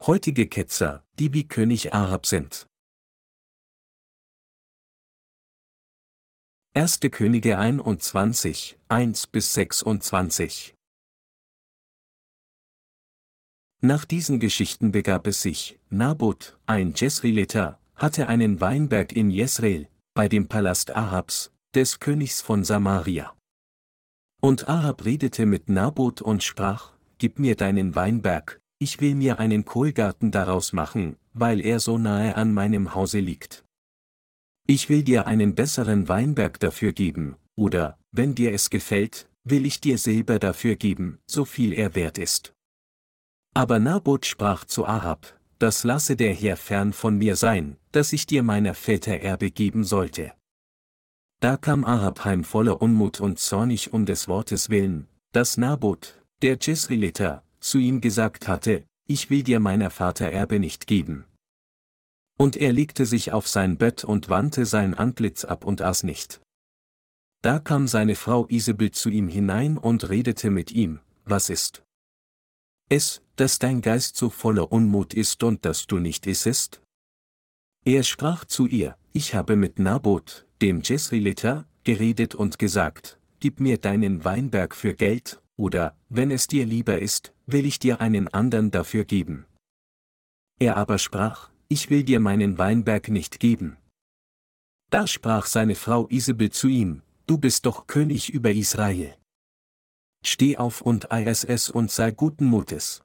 heutige Ketzer, die wie König Ahab sind. 1. Könige 21, 1 bis 26 Nach diesen Geschichten begab es sich, Nabot, ein Jezreeliter, hatte einen Weinberg in Jezreel, bei dem Palast Ahabs, des Königs von Samaria. Und Ahab redete mit Nabot und sprach, Gib mir deinen Weinberg, ich will mir einen Kohlgarten daraus machen, weil er so nahe an meinem Hause liegt. Ich will dir einen besseren Weinberg dafür geben, oder, wenn dir es gefällt, will ich dir Silber dafür geben, so viel er wert ist. Aber Nabot sprach zu Ahab, das lasse der Herr fern von mir sein, dass ich dir meiner Väter Erbe geben sollte. Da kam Ahab heim voller Unmut und zornig um des Wortes willen, dass Nabot, der Jezreeliter, zu ihm gesagt hatte, ich will dir meiner Vater Erbe nicht geben. Und er legte sich auf sein Bett und wandte sein Antlitz ab und aß nicht. Da kam seine Frau Isabel zu ihm hinein und redete mit ihm, was ist? Es, dass dein Geist so voller Unmut ist und dass du nicht issest? Er sprach zu ihr, ich habe mit Nabot, dem Jezreeliter, geredet und gesagt, gib mir deinen Weinberg für Geld, oder, wenn es dir lieber ist, will ich dir einen andern dafür geben. Er aber sprach, ich will dir meinen Weinberg nicht geben. Da sprach seine Frau Isabel zu ihm, du bist doch König über Israel. Steh auf und eis es und sei guten Mutes.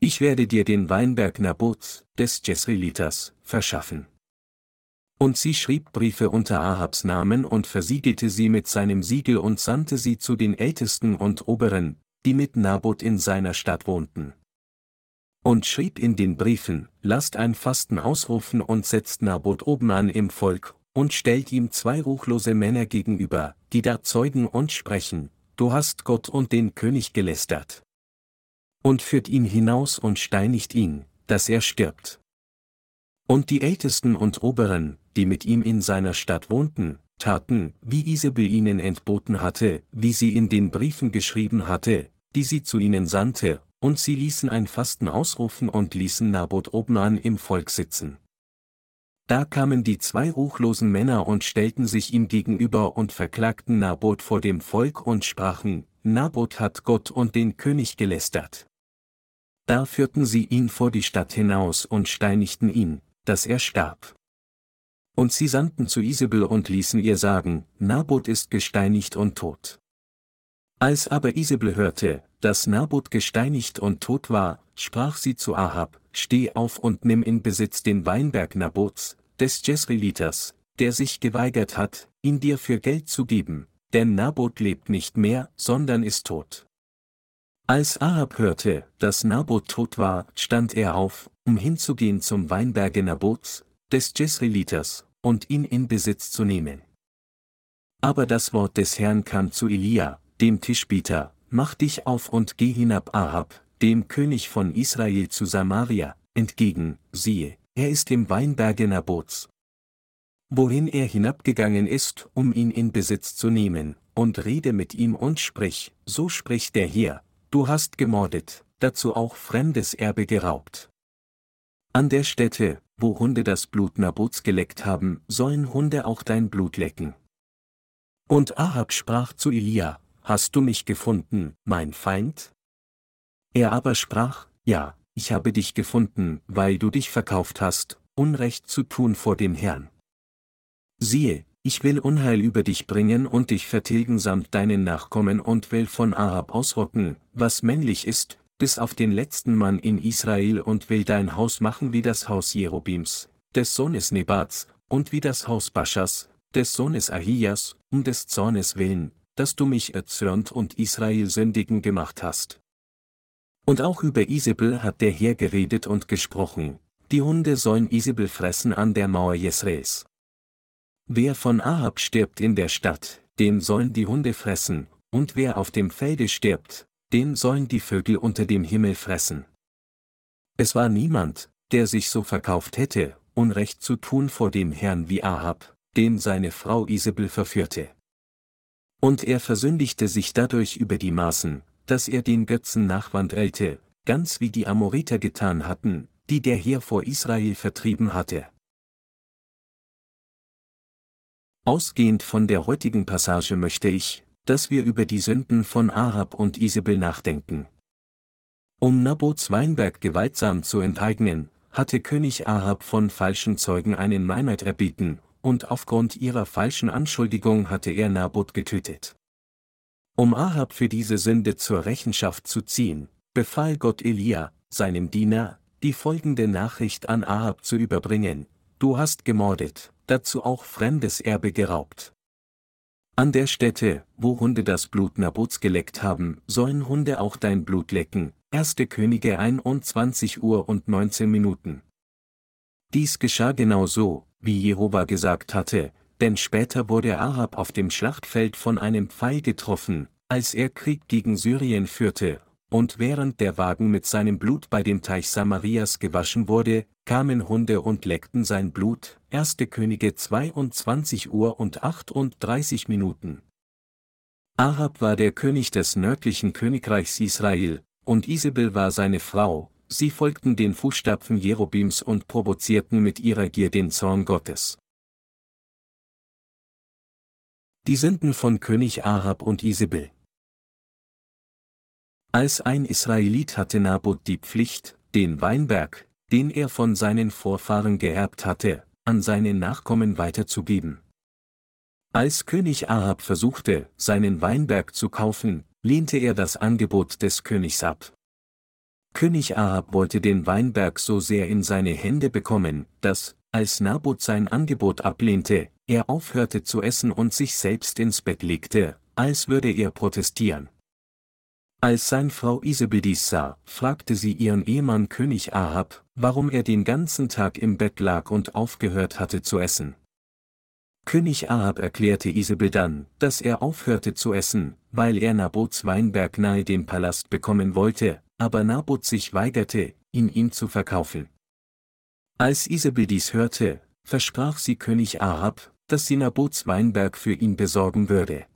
Ich werde dir den Weinberg Nabots, des Jezreeliters, verschaffen. Und sie schrieb Briefe unter Ahabs Namen und versiegelte sie mit seinem Siegel und sandte sie zu den Ältesten und Oberen, die mit Nabot in seiner Stadt wohnten. Und schrieb in den Briefen, lasst ein Fasten ausrufen und setzt Nabot oben an im Volk, und stellt ihm zwei ruchlose Männer gegenüber, die da zeugen und sprechen, du hast Gott und den König gelästert. Und führt ihn hinaus und steinigt ihn, dass er stirbt. Und die Ältesten und Oberen, die mit ihm in seiner Stadt wohnten, taten, wie Isabel ihnen entboten hatte, wie sie in den Briefen geschrieben hatte, die sie zu ihnen sandte, und sie ließen ein Fasten ausrufen und ließen Nabot obenan im Volk sitzen. Da kamen die zwei ruchlosen Männer und stellten sich ihm gegenüber und verklagten Nabot vor dem Volk und sprachen, Nabot hat Gott und den König gelästert. Da führten sie ihn vor die Stadt hinaus und steinigten ihn, dass er starb. Und sie sandten zu Isabel und ließen ihr sagen, Nabot ist gesteinigt und tot. Als aber Isabel hörte, dass Nabot gesteinigt und tot war, sprach sie zu Ahab, Steh auf und nimm in Besitz den Weinberg Nabots, des Jezreeliters, der sich geweigert hat, ihn dir für Geld zu geben, denn Nabot lebt nicht mehr, sondern ist tot. Als Ahab hörte, dass Nabot tot war, stand er auf, um hinzugehen zum Weinberge Nabots, des Jezreeliters, und ihn in Besitz zu nehmen. Aber das Wort des Herrn kam zu Elia, dem Tischbieter, mach dich auf und geh hinab Ahab, dem König von Israel zu Samaria, entgegen, siehe, er ist im Weinberge Nabots. Wohin er hinabgegangen ist, um ihn in Besitz zu nehmen, und rede mit ihm und sprich, so spricht der Herr, du hast gemordet, dazu auch fremdes Erbe geraubt. An der Stätte, wo Hunde das Blut Nabots geleckt haben, sollen Hunde auch dein Blut lecken. Und Ahab sprach zu Elia, Hast du mich gefunden, mein Feind? Er aber sprach, Ja, ich habe dich gefunden, weil du dich verkauft hast, Unrecht zu tun vor dem Herrn. Siehe, ich will Unheil über dich bringen und dich vertilgen samt deinen Nachkommen und will von Ahab ausrotten, was männlich ist, bis auf den letzten Mann in Israel und will dein Haus machen wie das Haus Jerobims, des Sohnes Nebats, und wie das Haus Baschas, des Sohnes Ahias, um des Zornes willen, dass du mich erzürnt und Israel sündigen gemacht hast. Und auch über Isabel hat der Herr geredet und gesprochen, die Hunde sollen Isabel fressen an der Mauer Jesraels. Wer von Ahab stirbt in der Stadt, den sollen die Hunde fressen, und wer auf dem Felde stirbt, den sollen die Vögel unter dem Himmel fressen. Es war niemand, der sich so verkauft hätte, Unrecht zu tun vor dem Herrn wie Ahab, den seine Frau Isabel verführte. Und er versündigte sich dadurch über die Maßen, dass er den Götzen nachwandelte, ganz wie die Amoriter getan hatten, die der Heer vor Israel vertrieben hatte. Ausgehend von der heutigen Passage möchte ich, dass wir über die Sünden von Ahab und Isabel nachdenken. Um Nabots Weinberg gewaltsam zu enteignen, hatte König Ahab von falschen Zeugen einen Meineid erbeten, und aufgrund ihrer falschen Anschuldigung hatte er Nabot getötet. Um Ahab für diese Sünde zur Rechenschaft zu ziehen, befahl Gott Elia, seinem Diener, die folgende Nachricht an Ahab zu überbringen, Du hast gemordet, dazu auch fremdes Erbe geraubt. An der Stätte, wo Hunde das Blut Nabots geleckt haben, sollen Hunde auch dein Blut lecken. 1. Könige 21 Uhr und 19 Minuten. Dies geschah genau so, wie Jehova gesagt hatte, denn später wurde Ahab auf dem Schlachtfeld von einem Pfeil getroffen, als er Krieg gegen Syrien führte, und während der Wagen mit seinem Blut bei dem Teich Samarias gewaschen wurde, kamen Hunde und leckten sein Blut. 1. Könige 22 Uhr und 38 Minuten. Ahab war der König des nördlichen Königreichs Israel, und Isabel war seine Frau, sie folgten den Fußstapfen Jerobims und provozierten mit ihrer Gier den Zorn Gottes. Die Sünden von König Ahab und Isabel als ein Israelit hatte Nabot die Pflicht, den Weinberg, den er von seinen Vorfahren geerbt hatte, an seine Nachkommen weiterzugeben. Als König Ahab versuchte, seinen Weinberg zu kaufen, lehnte er das Angebot des Königs ab. König Ahab wollte den Weinberg so sehr in seine Hände bekommen, dass, als Nabot sein Angebot ablehnte, er aufhörte zu essen und sich selbst ins Bett legte, als würde er protestieren. Als sein Frau Isabel dies sah, fragte sie ihren Ehemann König Ahab, warum er den ganzen Tag im Bett lag und aufgehört hatte zu essen. König Ahab erklärte Isabel dann, dass er aufhörte zu essen, weil er Nabots Weinberg nahe dem Palast bekommen wollte, aber Nabot sich weigerte, ihn ihm zu verkaufen. Als Isabel dies hörte, versprach sie König Ahab, dass sie Nabots Weinberg für ihn besorgen würde.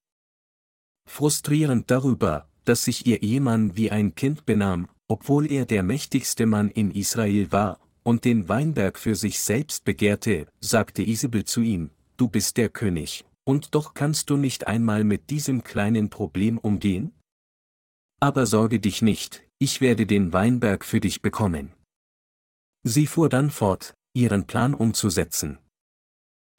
Frustrierend darüber, dass sich ihr Ehemann wie ein Kind benahm, obwohl er der mächtigste Mann in Israel war, und den Weinberg für sich selbst begehrte, sagte Isabel zu ihm, du bist der König, und doch kannst du nicht einmal mit diesem kleinen Problem umgehen? Aber sorge dich nicht, ich werde den Weinberg für dich bekommen. Sie fuhr dann fort, ihren Plan umzusetzen.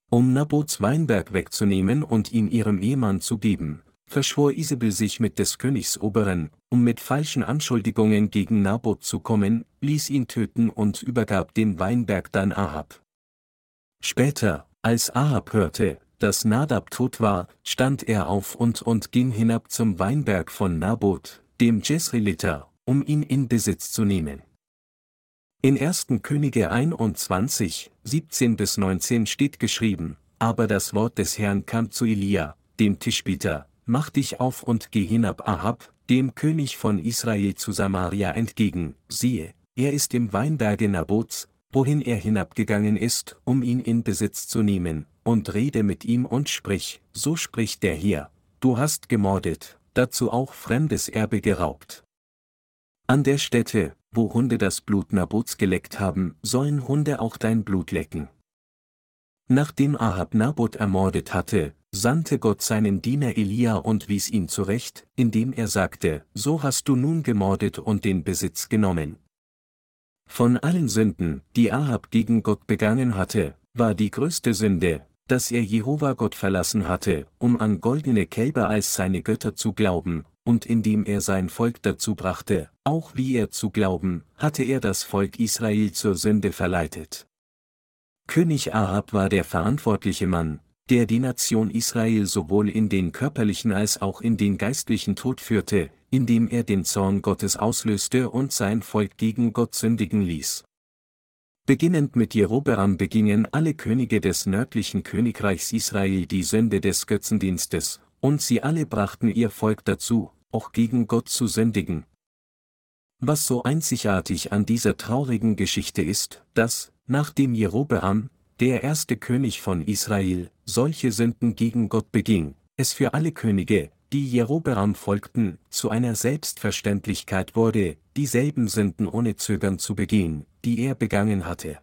Um Nabots Weinberg wegzunehmen und ihn ihrem Ehemann zu geben, verschwor Isabel sich mit des Königs Oberen, um mit falschen Anschuldigungen gegen Nabot zu kommen, ließ ihn töten und übergab den Weinberg dann Ahab. Später, als Ahab hörte, dass Nadab tot war, stand er auf und und ging hinab zum Weinberg von Nabot, dem Jezreeliter, um ihn in Besitz zu nehmen. In 1. Könige 21, 17 bis 19 steht geschrieben, aber das Wort des Herrn kam zu Elia, dem Tischbieter, mach dich auf und geh hinab Ahab, dem König von Israel zu Samaria entgegen, siehe, er ist im Weinberge Nabots, wohin er hinabgegangen ist, um ihn in Besitz zu nehmen, und rede mit ihm und sprich, so spricht der hier, du hast gemordet, dazu auch fremdes Erbe geraubt. An der Stätte, wo Hunde das Blut Nabots geleckt haben, sollen Hunde auch dein Blut lecken. Nachdem Ahab Nabot ermordet hatte, sandte Gott seinen Diener Elia und wies ihn zurecht, indem er sagte, so hast du nun gemordet und den Besitz genommen. Von allen Sünden, die Ahab gegen Gott begangen hatte, war die größte Sünde, dass er Jehova Gott verlassen hatte, um an goldene Kälber als seine Götter zu glauben, und indem er sein Volk dazu brachte, auch wie er zu glauben, hatte er das Volk Israel zur Sünde verleitet. König Ahab war der verantwortliche Mann, der die Nation Israel sowohl in den körperlichen als auch in den geistlichen Tod führte, indem er den Zorn Gottes auslöste und sein Volk gegen Gott sündigen ließ. Beginnend mit Jerobeam begingen alle Könige des nördlichen Königreichs Israel die Sünde des Götzendienstes, und sie alle brachten ihr Volk dazu, auch gegen Gott zu sündigen. Was so einzigartig an dieser traurigen Geschichte ist, dass, nachdem Jerobeam, der erste König von Israel, solche Sünden gegen Gott beging, es für alle Könige, die Jerobeam folgten, zu einer Selbstverständlichkeit wurde, dieselben Sünden ohne Zögern zu begehen, die er begangen hatte.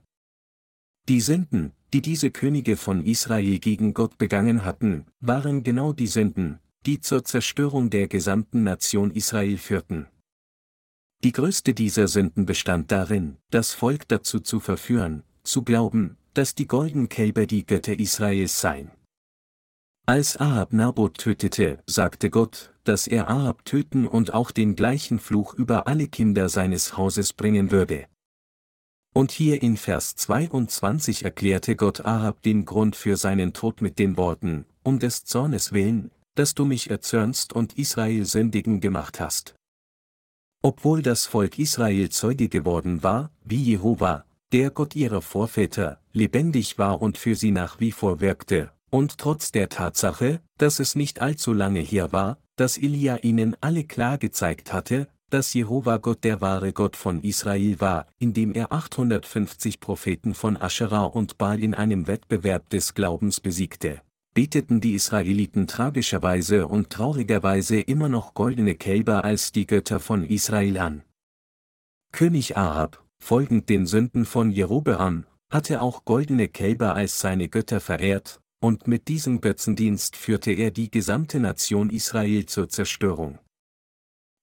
Die Sünden, die diese Könige von Israel gegen Gott begangen hatten, waren genau die Sünden, die zur Zerstörung der gesamten Nation Israel führten. Die größte dieser Sünden bestand darin, das Volk dazu zu verführen, zu glauben, dass die goldenen Kälber die Götter Israels seien. Als Ahab Nabot tötete, sagte Gott, dass er Ahab töten und auch den gleichen Fluch über alle Kinder seines Hauses bringen würde. Und hier in Vers 22 erklärte Gott Ahab den Grund für seinen Tod mit den Worten, um des Zornes willen, dass du mich erzürnst und Israel sündigen gemacht hast. Obwohl das Volk Israel Zeuge geworden war, wie Jehova, der Gott ihrer Vorväter, lebendig war und für sie nach wie vor wirkte, und trotz der Tatsache, dass es nicht allzu lange her war, dass Elia ihnen alle klar gezeigt hatte, dass Jehova Gott der wahre Gott von Israel war, indem er 850 Propheten von Asherah und Baal in einem Wettbewerb des Glaubens besiegte, beteten die Israeliten tragischerweise und traurigerweise immer noch goldene Kälber als die Götter von Israel an. König Ahab, folgend den Sünden von Jerobeam, hatte auch goldene Kälber als seine Götter verehrt, und mit diesem Götzendienst führte er die gesamte Nation Israel zur Zerstörung.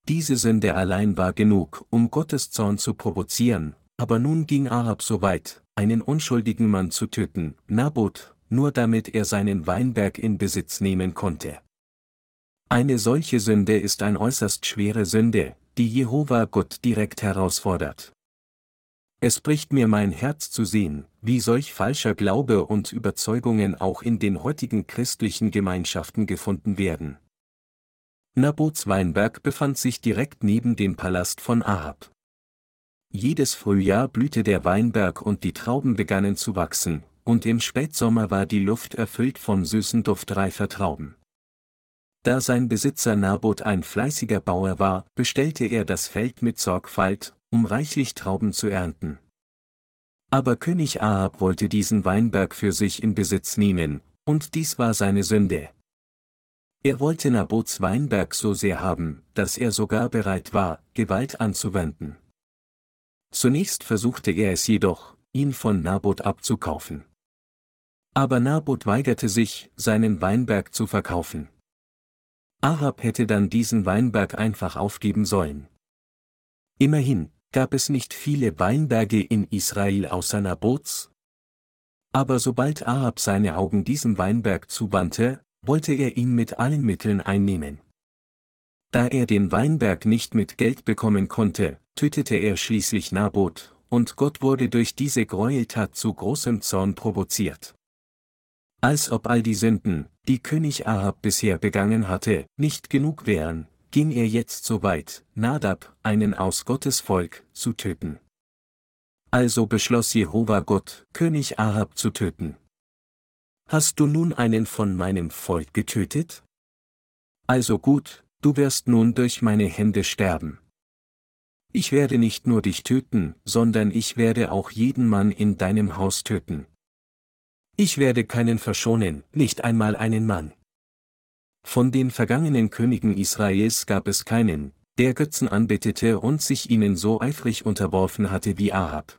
Diese Sünde allein war genug, um Gottes Zorn zu provozieren, aber nun ging Ahab so weit, einen unschuldigen Mann zu töten, Nabot, nur damit er seinen Weinberg in Besitz nehmen konnte. Eine solche Sünde ist ein äußerst schwere Sünde, die Jehova Gott direkt herausfordert. Es bricht mir mein Herz zu sehen, wie solch falscher Glaube und Überzeugungen auch in den heutigen christlichen Gemeinschaften gefunden werden. Nabots Weinberg befand sich direkt neben dem Palast von Ahab. Jedes Frühjahr blühte der Weinberg und die Trauben begannen zu wachsen, und im Spätsommer war die Luft erfüllt vom süßen Duft reifer Trauben. Da sein Besitzer Nabot ein fleißiger Bauer war, bestellte er das Feld mit Sorgfalt um reichlich Trauben zu ernten. Aber König Ahab wollte diesen Weinberg für sich in Besitz nehmen, und dies war seine Sünde. Er wollte Nabots Weinberg so sehr haben, dass er sogar bereit war, Gewalt anzuwenden. Zunächst versuchte er es jedoch, ihn von Nabot abzukaufen. Aber Nabot weigerte sich, seinen Weinberg zu verkaufen. Ahab hätte dann diesen Weinberg einfach aufgeben sollen. Immerhin, gab es nicht viele Weinberge in Israel außer Nabots? Aber sobald Ahab seine Augen diesem Weinberg zuwandte, wollte er ihn mit allen Mitteln einnehmen. Da er den Weinberg nicht mit Geld bekommen konnte, tötete er schließlich Nabot, und Gott wurde durch diese Gräueltat zu großem Zorn provoziert. Als ob all die Sünden, die König Ahab bisher begangen hatte, nicht genug wären, ging er jetzt so weit, Nadab, einen aus Gottes Volk, zu töten. Also beschloss Jehova Gott, König Ahab zu töten. Hast du nun einen von meinem Volk getötet? Also gut, du wirst nun durch meine Hände sterben. Ich werde nicht nur dich töten, sondern ich werde auch jeden Mann in deinem Haus töten. Ich werde keinen verschonen, nicht einmal einen Mann. Von den vergangenen Königen Israels gab es keinen, der Götzen anbetete und sich ihnen so eifrig unterworfen hatte wie Ahab.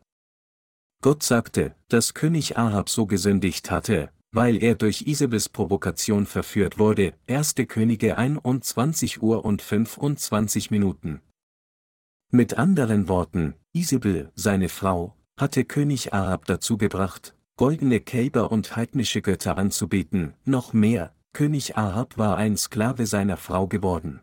Gott sagte, dass König Ahab so gesündigt hatte, weil er durch Isabels Provokation verführt wurde, 1. Könige 21 Uhr und 25 Minuten. Mit anderen Worten, Isabel, seine Frau, hatte König Ahab dazu gebracht, goldene Kälber und heidnische Götter anzubeten, noch mehr, König Ahab war ein Sklave seiner Frau geworden.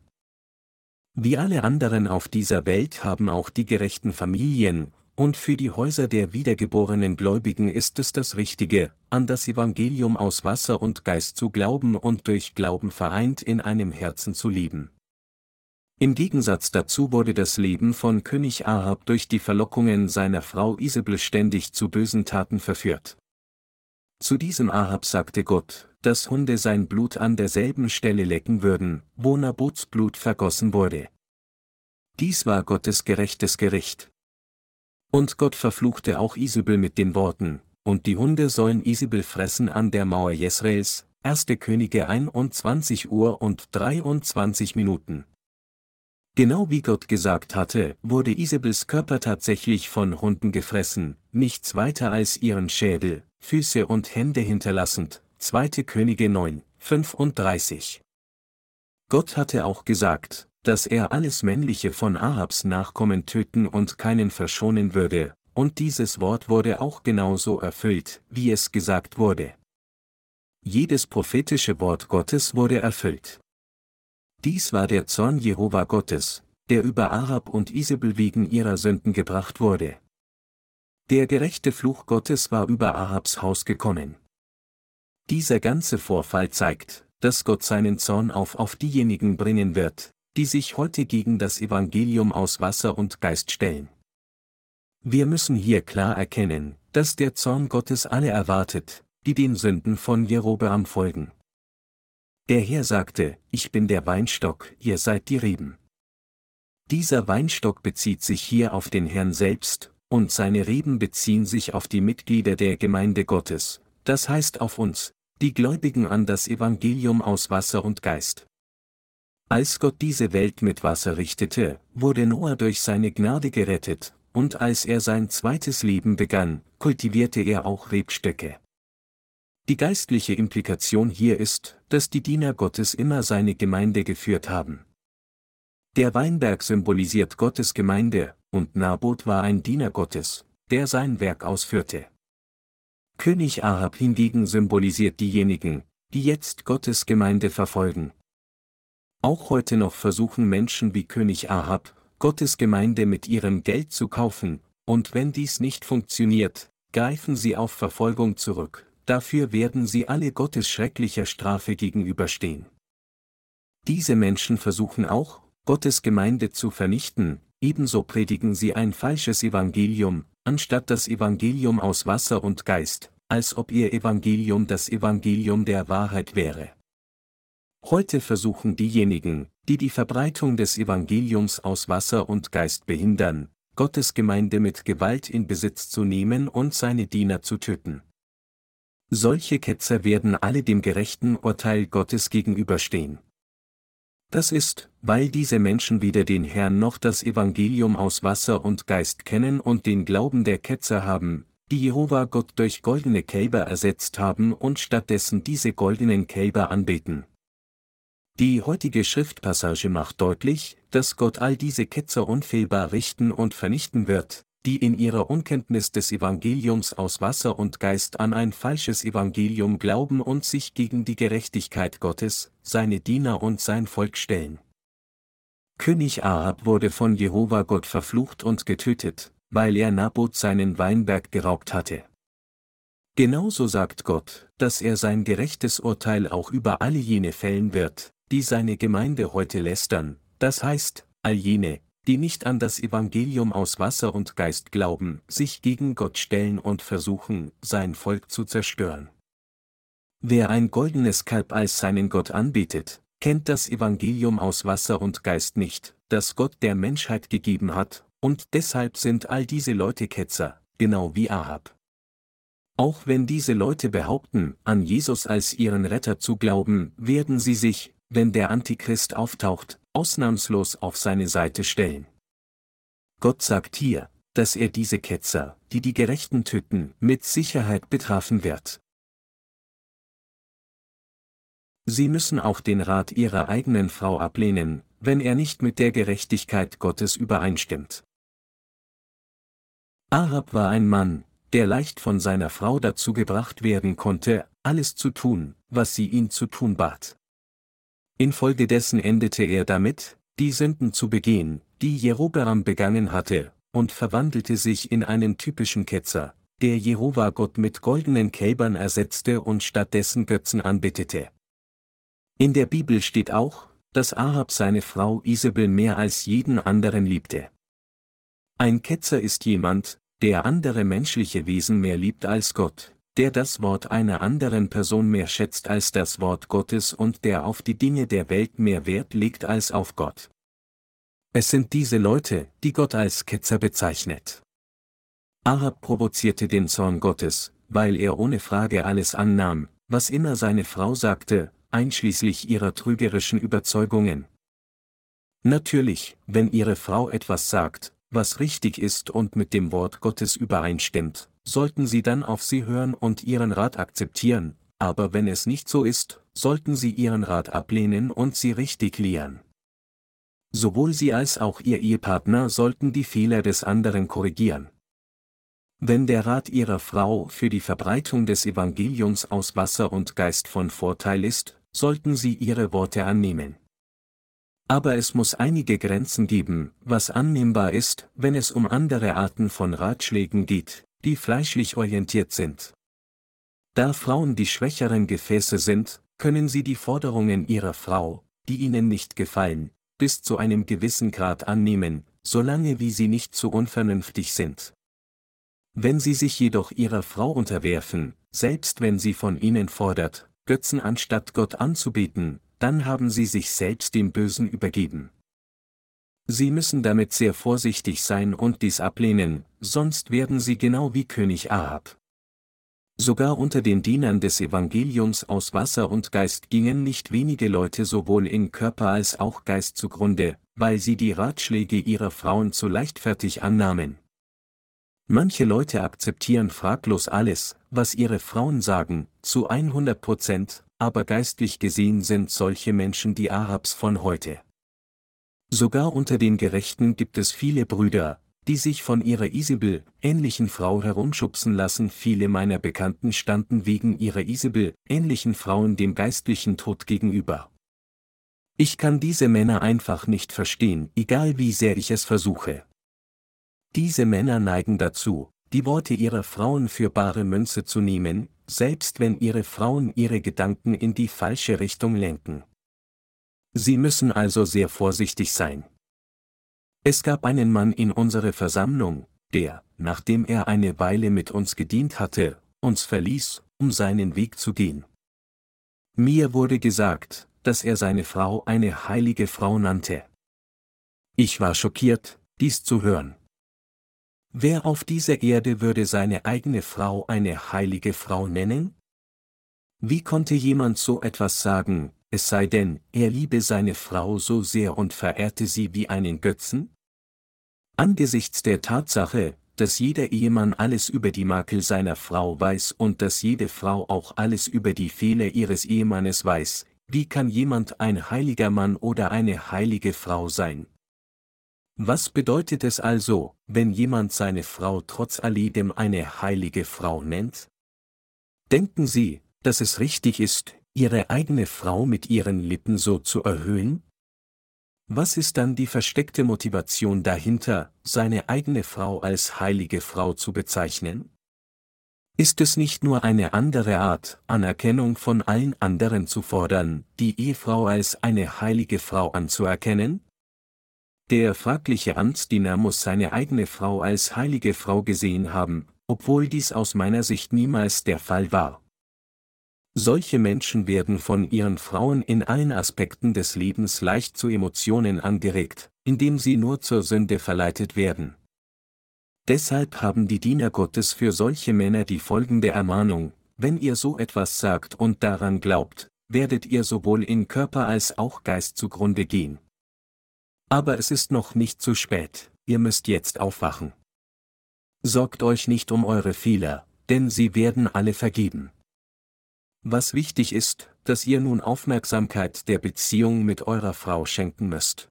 Wie alle anderen auf dieser Welt haben auch die gerechten Familien, und für die Häuser der wiedergeborenen Gläubigen ist es das Richtige, an das Evangelium aus Wasser und Geist zu glauben und durch Glauben vereint in einem Herzen zu lieben. Im Gegensatz dazu wurde das Leben von König Ahab durch die Verlockungen seiner Frau Isabel ständig zu bösen Taten verführt. Zu diesem Ahab sagte Gott, dass Hunde sein Blut an derselben Stelle lecken würden, wo Nabots Blut vergossen wurde. Dies war Gottes gerechtes Gericht. Und Gott verfluchte auch Isabel mit den Worten, und die Hunde sollen Isabel fressen an der Mauer Jesraels, 1. Könige 21 Uhr und 23 Minuten. Genau wie Gott gesagt hatte, wurde Isabels Körper tatsächlich von Hunden gefressen, nichts weiter als ihren Schädel, Füße und Hände hinterlassend. 2. Könige 9, 35. Gott hatte auch gesagt, dass er alles Männliche von Ahabs Nachkommen töten und keinen verschonen würde, und dieses Wort wurde auch genauso erfüllt, wie es gesagt wurde. Jedes prophetische Wort Gottes wurde erfüllt. Dies war der Zorn Jehova Gottes, der über Arab und Isabel wegen ihrer Sünden gebracht wurde. Der gerechte Fluch Gottes war über Ahabs Haus gekommen. Dieser ganze Vorfall zeigt, dass Gott seinen Zorn auf auf diejenigen bringen wird, die sich heute gegen das Evangelium aus Wasser und Geist stellen. Wir müssen hier klar erkennen, dass der Zorn Gottes alle erwartet, die den Sünden von Jerobeam folgen. Der Herr sagte, ich bin der Weinstock, ihr seid die Reben. Dieser Weinstock bezieht sich hier auf den Herrn selbst, und seine Reben beziehen sich auf die Mitglieder der Gemeinde Gottes, das heißt auf uns, die Gläubigen an das Evangelium aus Wasser und Geist. Als Gott diese Welt mit Wasser richtete, wurde Noah durch seine Gnade gerettet, und als er sein zweites Leben begann, kultivierte er auch Rebstöcke. Die geistliche Implikation hier ist, dass die Diener Gottes immer seine Gemeinde geführt haben. Der Weinberg symbolisiert Gottes Gemeinde, und Nabot war ein Diener Gottes, der sein Werk ausführte. König Ahab hingegen symbolisiert diejenigen, die jetzt Gottes Gemeinde verfolgen. Auch heute noch versuchen Menschen wie König Ahab, Gottes Gemeinde mit ihrem Geld zu kaufen, und wenn dies nicht funktioniert, greifen sie auf Verfolgung zurück dafür werden sie alle Gottes schrecklicher Strafe gegenüberstehen. Diese Menschen versuchen auch, Gottes Gemeinde zu vernichten, ebenso predigen sie ein falsches Evangelium, anstatt das Evangelium aus Wasser und Geist, als ob ihr Evangelium das Evangelium der Wahrheit wäre. Heute versuchen diejenigen, die die Verbreitung des Evangeliums aus Wasser und Geist behindern, Gottes Gemeinde mit Gewalt in Besitz zu nehmen und seine Diener zu töten. Solche Ketzer werden alle dem gerechten Urteil Gottes gegenüberstehen. Das ist, weil diese Menschen weder den Herrn noch das Evangelium aus Wasser und Geist kennen und den Glauben der Ketzer haben, die Jehova Gott durch goldene Kälber ersetzt haben und stattdessen diese goldenen Kälber anbeten. Die heutige Schriftpassage macht deutlich, dass Gott all diese Ketzer unfehlbar richten und vernichten wird, die in ihrer Unkenntnis des Evangeliums aus Wasser und Geist an ein falsches Evangelium glauben und sich gegen die Gerechtigkeit Gottes, seine Diener und sein Volk stellen. König Ahab wurde von Jehova Gott verflucht und getötet, weil er Nabot seinen Weinberg geraubt hatte. Genauso sagt Gott, dass er sein gerechtes Urteil auch über alle jene fällen wird, die seine Gemeinde heute lästern, das heißt, all jene, die nicht an das Evangelium aus Wasser und Geist glauben, sich gegen Gott stellen und versuchen, sein Volk zu zerstören. Wer ein goldenes Kalb als seinen Gott anbetet, kennt das Evangelium aus Wasser und Geist nicht, das Gott der Menschheit gegeben hat, und deshalb sind all diese Leute Ketzer, genau wie Ahab. Auch wenn diese Leute behaupten, an Jesus als ihren Retter zu glauben, werden sie sich, wenn der Antichrist auftaucht, ausnahmslos auf seine Seite stellen. Gott sagt hier, dass er diese Ketzer, die die Gerechten töten, mit Sicherheit betrafen wird. Sie müssen auch den Rat ihrer eigenen Frau ablehnen, wenn er nicht mit der Gerechtigkeit Gottes übereinstimmt. Arab war ein Mann, der leicht von seiner Frau dazu gebracht werden konnte, alles zu tun, was sie ihn zu tun bat. Infolgedessen endete er damit, die Sünden zu begehen, die Jerobeam begangen hatte, und verwandelte sich in einen typischen Ketzer, der Jehova Gott mit goldenen Kälbern ersetzte und stattdessen Götzen anbetete. In der Bibel steht auch, dass Ahab seine Frau Isabel mehr als jeden anderen liebte. Ein Ketzer ist jemand, der andere menschliche Wesen mehr liebt als Gott, der das Wort einer anderen Person mehr schätzt als das Wort Gottes und der auf die Dinge der Welt mehr Wert legt als auf Gott. Es sind diese Leute, die Gott als Ketzer bezeichnet. Ahab provozierte den Zorn Gottes, weil er ohne Frage alles annahm, was immer seine Frau sagte, einschließlich ihrer trügerischen Überzeugungen. Natürlich, wenn Ihre Frau etwas sagt, was richtig ist und mit dem Wort Gottes übereinstimmt, sollten Sie dann auf sie hören und Ihren Rat akzeptieren, aber wenn es nicht so ist, sollten Sie Ihren Rat ablehnen und sie richtig lehren. Sowohl Sie als auch Ihr Ehepartner sollten die Fehler des anderen korrigieren. Wenn der Rat Ihrer Frau für die Verbreitung des Evangeliums aus Wasser und Geist von Vorteil ist, sollten Sie Ihre Worte annehmen. Aber es muss einige Grenzen geben, was annehmbar ist, wenn es um andere Arten von Ratschlägen geht, die fleischlich orientiert sind. Da Frauen die schwächeren Gefäße sind, können sie die Forderungen ihrer Frau, die ihnen nicht gefallen, bis zu einem gewissen Grad annehmen, solange wie sie nicht zu unvernünftig sind. Wenn sie sich jedoch ihrer Frau unterwerfen, selbst wenn sie von ihnen fordert, Götzen anstatt Gott anzubeten, dann haben sie sich selbst dem Bösen übergeben. Sie müssen damit sehr vorsichtig sein und dies ablehnen, sonst werden sie genau wie König Ahab. Sogar unter den Dienern des Evangeliums aus Wasser und Geist gingen nicht wenige Leute sowohl in Körper als auch Geist zugrunde, weil sie die Ratschläge ihrer Frauen zu leichtfertig annahmen. Manche Leute akzeptieren fraglos alles, was ihre Frauen sagen, zu 100 Prozent, aber geistlich gesehen sind solche Menschen die Arabs von heute. Sogar unter den Gerechten gibt es viele Brüder, die sich von ihrer Isabel, ähnlichen Frau herumschubsen lassen. Viele meiner Bekannten standen wegen ihrer Isabel, ähnlichen Frauen dem geistlichen Tod gegenüber. Ich kann diese Männer einfach nicht verstehen, egal wie sehr ich es versuche. Diese Männer neigen dazu, die Worte ihrer Frauen für bare Münze zu nehmen, selbst wenn ihre Frauen ihre Gedanken in die falsche Richtung lenken. Sie müssen also sehr vorsichtig sein. Es gab einen Mann in unserer Versammlung, der, nachdem er eine Weile mit uns gedient hatte, uns verließ, um seinen Weg zu gehen. Mir wurde gesagt, dass er seine Frau eine heilige Frau nannte. Ich war schockiert, dies zu hören. Wer auf dieser Erde würde seine eigene Frau eine heilige Frau nennen? Wie konnte jemand so etwas sagen, es sei denn, er liebe seine Frau so sehr und verehrte sie wie einen Götzen? Angesichts der Tatsache, dass jeder Ehemann alles über die Makel seiner Frau weiß und dass jede Frau auch alles über die Fehler ihres Ehemannes weiß, wie kann jemand ein heiliger Mann oder eine heilige Frau sein? Was bedeutet es also, wenn jemand seine Frau trotz alledem eine heilige Frau nennt? Denken Sie, dass es richtig ist, Ihre eigene Frau mit Ihren Lippen so zu erhöhen? Was ist dann die versteckte Motivation dahinter, seine eigene Frau als heilige Frau zu bezeichnen? Ist es nicht nur eine andere Art, Anerkennung von allen anderen zu fordern, die Ehefrau als eine heilige Frau anzuerkennen? Der fragliche Amtsdiener muss seine eigene Frau als heilige Frau gesehen haben, obwohl dies aus meiner Sicht niemals der Fall war. Solche Menschen werden von ihren Frauen in allen Aspekten des Lebens leicht zu Emotionen angeregt, indem sie nur zur Sünde verleitet werden. Deshalb haben die Diener Gottes für solche Männer die folgende Ermahnung, wenn ihr so etwas sagt und daran glaubt, werdet ihr sowohl in Körper als auch Geist zugrunde gehen. Aber es ist noch nicht zu spät, ihr müsst jetzt aufwachen. Sorgt euch nicht um eure Fehler, denn sie werden alle vergeben. Was wichtig ist, dass ihr nun Aufmerksamkeit der Beziehung mit eurer Frau schenken müsst.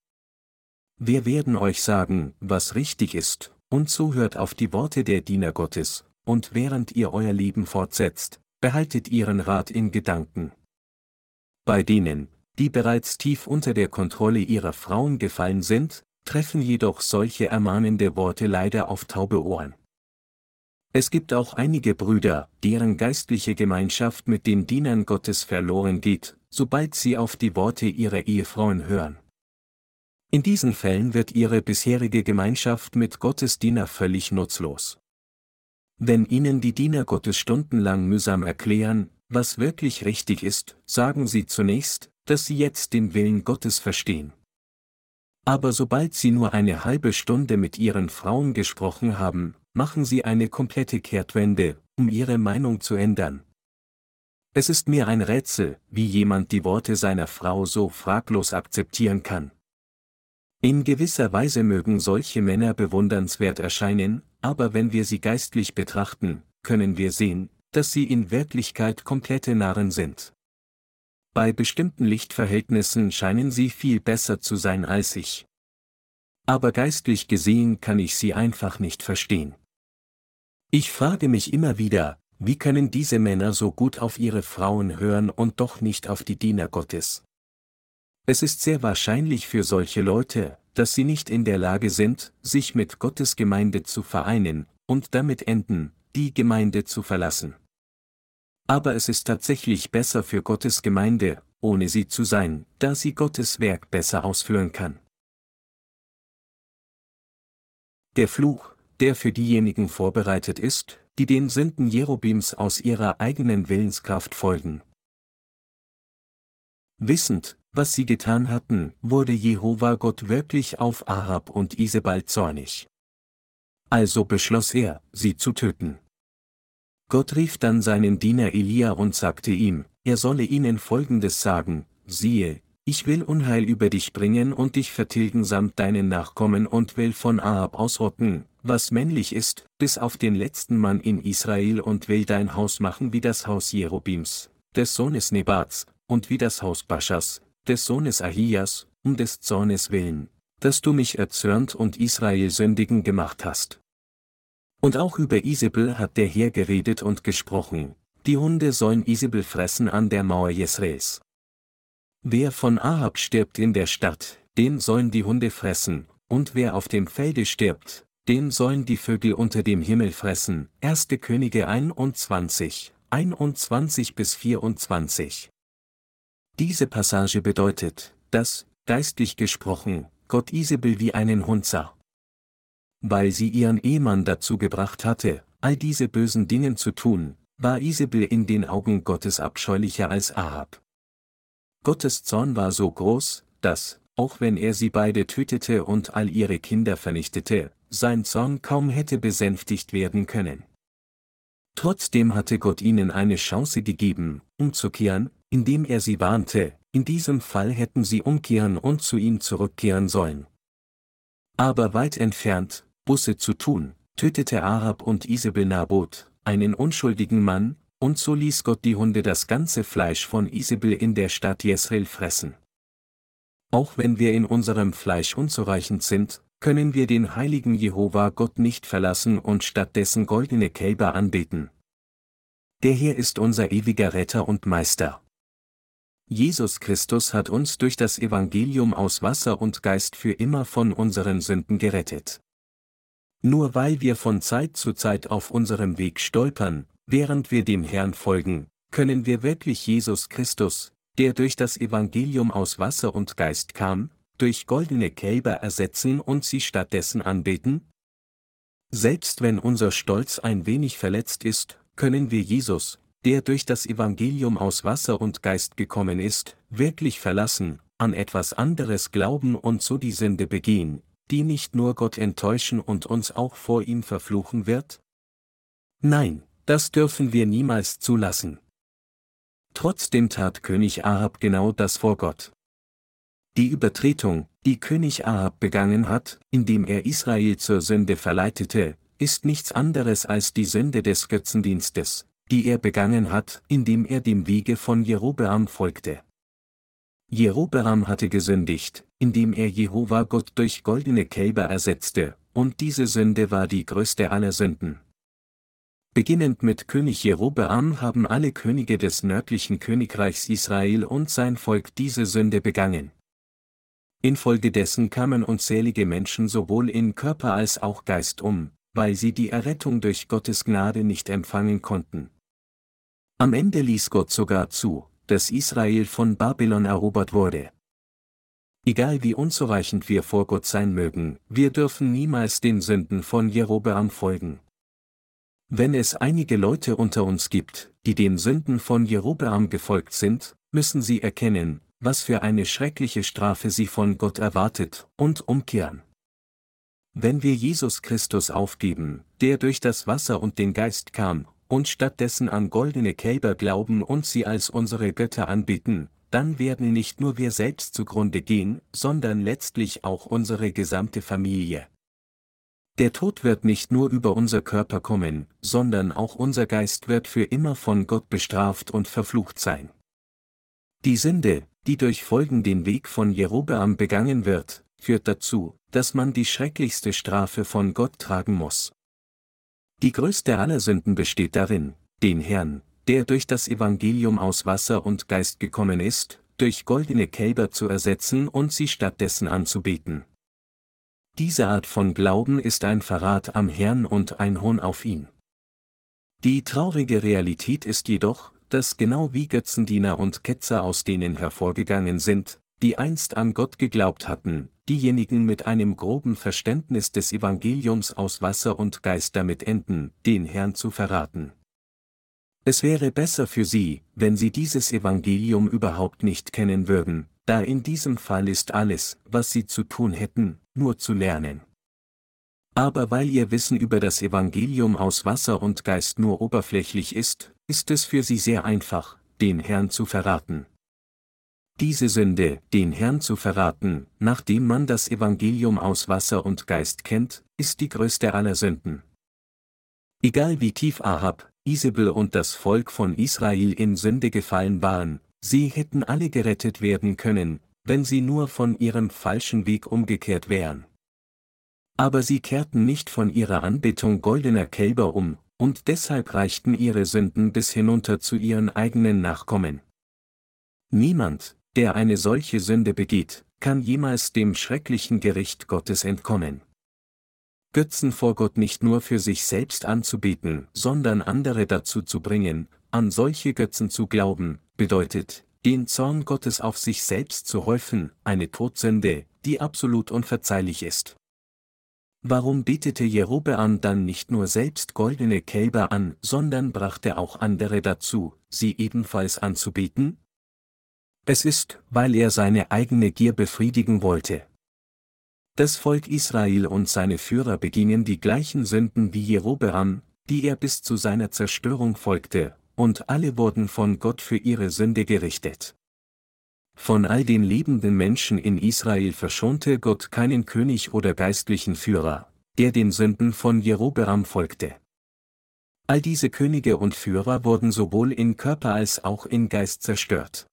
Wir werden euch sagen, was richtig ist, und so hört auf die Worte der Diener Gottes, und während ihr euer Leben fortsetzt, behaltet ihren Rat in Gedanken. Bei denen, die bereits tief unter der Kontrolle ihrer Frauen gefallen sind, treffen jedoch solche ermahnende Worte leider auf taube Ohren. Es gibt auch einige Brüder, deren geistliche Gemeinschaft mit den Dienern Gottes verloren geht, sobald sie auf die Worte ihrer Ehefrauen hören. In diesen Fällen wird ihre bisherige Gemeinschaft mit Gottes Diener völlig nutzlos. Wenn ihnen die Diener Gottes stundenlang mühsam erklären, was wirklich richtig ist, sagen sie zunächst, dass sie jetzt den Willen Gottes verstehen. Aber sobald sie nur eine halbe Stunde mit ihren Frauen gesprochen haben, machen sie eine komplette Kehrtwende, um ihre Meinung zu ändern. Es ist mir ein Rätsel, wie jemand die Worte seiner Frau so fraglos akzeptieren kann. In gewisser Weise mögen solche Männer bewundernswert erscheinen, aber wenn wir sie geistlich betrachten, können wir sehen, dass sie in Wirklichkeit komplette Narren sind. Bei bestimmten Lichtverhältnissen scheinen sie viel besser zu sein als ich. Aber geistlich gesehen kann ich sie einfach nicht verstehen. Ich frage mich immer wieder, wie können diese Männer so gut auf ihre Frauen hören und doch nicht auf die Diener Gottes? Es ist sehr wahrscheinlich für solche Leute, dass sie nicht in der Lage sind, sich mit Gottes Gemeinde zu vereinen, und damit enden, die Gemeinde zu verlassen. Aber es ist tatsächlich besser für Gottes Gemeinde, ohne sie zu sein, da sie Gottes Werk besser ausführen kann. Der Fluch, der für diejenigen vorbereitet ist, die den Sünden Jerobims aus ihrer eigenen Willenskraft folgen. Wissend, was sie getan hatten, wurde Jehova Gott wirklich auf Ahab und Isebal zornig. Also beschloss er, sie zu töten. Gott rief dann seinen Diener Elia und sagte ihm, er solle ihnen folgendes sagen, siehe, ich will Unheil über dich bringen und dich vertilgen samt deinen Nachkommen und will von Ahab ausrotten, was männlich ist, bis auf den letzten Mann in Israel und will dein Haus machen wie das Haus Jerobims, des Sohnes Nebats, und wie das Haus Baschas, des Sohnes Ahias, um des Zornes willen, dass du mich erzürnt und Israel sündigen gemacht hast. Und auch über Isabel hat der Herr geredet und gesprochen, die Hunde sollen Isabel fressen an der Mauer Jesraels. Wer von Ahab stirbt in der Stadt, den sollen die Hunde fressen, und wer auf dem Felde stirbt, den sollen die Vögel unter dem Himmel fressen. 1. Könige 21, 21 bis 24. Diese Passage bedeutet, dass, geistlich gesprochen, Gott Isabel wie einen Hund sah. Weil sie ihren Ehemann dazu gebracht hatte, all diese bösen Dingen zu tun, war Isabel in den Augen Gottes abscheulicher als Ahab. Gottes Zorn war so groß, dass, auch wenn er sie beide tötete und all ihre Kinder vernichtete, sein Zorn kaum hätte besänftigt werden können. Trotzdem hatte Gott ihnen eine Chance gegeben, umzukehren, indem er sie warnte, in diesem Fall hätten sie umkehren und zu ihm zurückkehren sollen. Aber weit entfernt, Busse zu tun, tötete Arab und Isabel Nabot, einen unschuldigen Mann, und so ließ Gott die Hunde das ganze Fleisch von Isabel in der Stadt Jesrael fressen. Auch wenn wir in unserem Fleisch unzureichend sind, können wir den heiligen Jehova Gott nicht verlassen und stattdessen goldene Kälber anbeten. Der Herr ist unser ewiger Retter und Meister. Jesus Christus hat uns durch das Evangelium aus Wasser und Geist für immer von unseren Sünden gerettet. Nur weil wir von Zeit zu Zeit auf unserem Weg stolpern, während wir dem Herrn folgen, können wir wirklich Jesus Christus, der durch das Evangelium aus Wasser und Geist kam, durch goldene Kälber ersetzen und sie stattdessen anbeten? Selbst wenn unser Stolz ein wenig verletzt ist, können wir Jesus, der durch das Evangelium aus Wasser und Geist gekommen ist, wirklich verlassen, an etwas anderes glauben und so die Sünde begehen, die nicht nur Gott enttäuschen und uns auch vor ihm verfluchen wird? Nein, das dürfen wir niemals zulassen. Trotzdem tat König Ahab genau das vor Gott. Die Übertretung, die König Ahab begangen hat, indem er Israel zur Sünde verleitete, ist nichts anderes als die Sünde des Götzendienstes, die er begangen hat, indem er dem Wege von Jerobeam folgte. Jerobeam hatte gesündigt, indem er Jehova Gott durch goldene Kälber ersetzte, und diese Sünde war die größte aller Sünden. Beginnend mit König Jerobeam haben alle Könige des nördlichen Königreichs Israel und sein Volk diese Sünde begangen. Infolgedessen kamen unzählige Menschen sowohl in Körper als auch Geist um, weil sie die Errettung durch Gottes Gnade nicht empfangen konnten. Am Ende ließ Gott sogar zu, dass Israel von Babylon erobert wurde. Egal wie unzureichend wir vor Gott sein mögen, wir dürfen niemals den Sünden von Jerobeam folgen. Wenn es einige Leute unter uns gibt, die den Sünden von Jerobeam gefolgt sind, müssen sie erkennen, was für eine schreckliche Strafe sie von Gott erwartet, und umkehren. Wenn wir Jesus Christus aufgeben, der durch das Wasser und den Geist kam, und stattdessen an goldene Kälber glauben und sie als unsere Götter anbeten, dann werden nicht nur wir selbst zugrunde gehen, sondern letztlich auch unsere gesamte Familie. Der Tod wird nicht nur über unser Körper kommen, sondern auch unser Geist wird für immer von Gott bestraft und verflucht sein. Die Sünde, die durch Folgen den Weg von Jerobeam begangen wird, führt dazu, dass man die schrecklichste Strafe von Gott tragen muss. Die größte aller Sünden besteht darin, den Herrn, der durch das Evangelium aus Wasser und Geist gekommen ist, durch goldene Kälber zu ersetzen und sie stattdessen anzubeten. Diese Art von Glauben ist ein Verrat am Herrn und ein Hohn auf ihn. Die traurige Realität ist jedoch, dass genau wie Götzendiener und Ketzer aus denen hervorgegangen sind, die einst an Gott geglaubt hatten, diejenigen mit einem groben Verständnis des Evangeliums aus Wasser und Geist damit enden, den Herrn zu verraten. Es wäre besser für sie, wenn sie dieses Evangelium überhaupt nicht kennen würden, da in diesem Fall ist alles, was sie zu tun hätten, nur zu lernen. Aber weil ihr Wissen über das Evangelium aus Wasser und Geist nur oberflächlich ist, ist es für sie sehr einfach, den Herrn zu verraten. Diese Sünde, den Herrn zu verraten, nachdem man das Evangelium aus Wasser und Geist kennt, ist die größte aller Sünden. Egal wie tief Ahab, Isabel und das Volk von Israel in Sünde gefallen waren, sie hätten alle gerettet werden können, wenn sie nur von ihrem falschen Weg umgekehrt wären. Aber sie kehrten nicht von ihrer Anbetung goldener Kälber um, und deshalb reichten ihre Sünden bis hinunter zu ihren eigenen Nachkommen. Niemand, der eine solche Sünde begeht, kann jemals dem schrecklichen Gericht Gottes entkommen. Götzen vor Gott nicht nur für sich selbst anzubeten, sondern andere dazu zu bringen, an solche Götzen zu glauben, bedeutet, den Zorn Gottes auf sich selbst zu häufen, eine Todsünde, die absolut unverzeihlich ist. Warum betete Jerobeam dann nicht nur selbst goldene Kälber an, sondern brachte auch andere dazu, sie ebenfalls anzubeten? Es ist, weil er seine eigene Gier befriedigen wollte. Das Volk Israel und seine Führer begingen die gleichen Sünden wie Jerobeam, die er bis zu seiner Zerstörung folgte, und alle wurden von Gott für ihre Sünde gerichtet. Von all den lebenden Menschen in Israel verschonte Gott keinen König oder geistlichen Führer, der den Sünden von Jerobeam folgte. All diese Könige und Führer wurden sowohl in Körper als auch in Geist zerstört.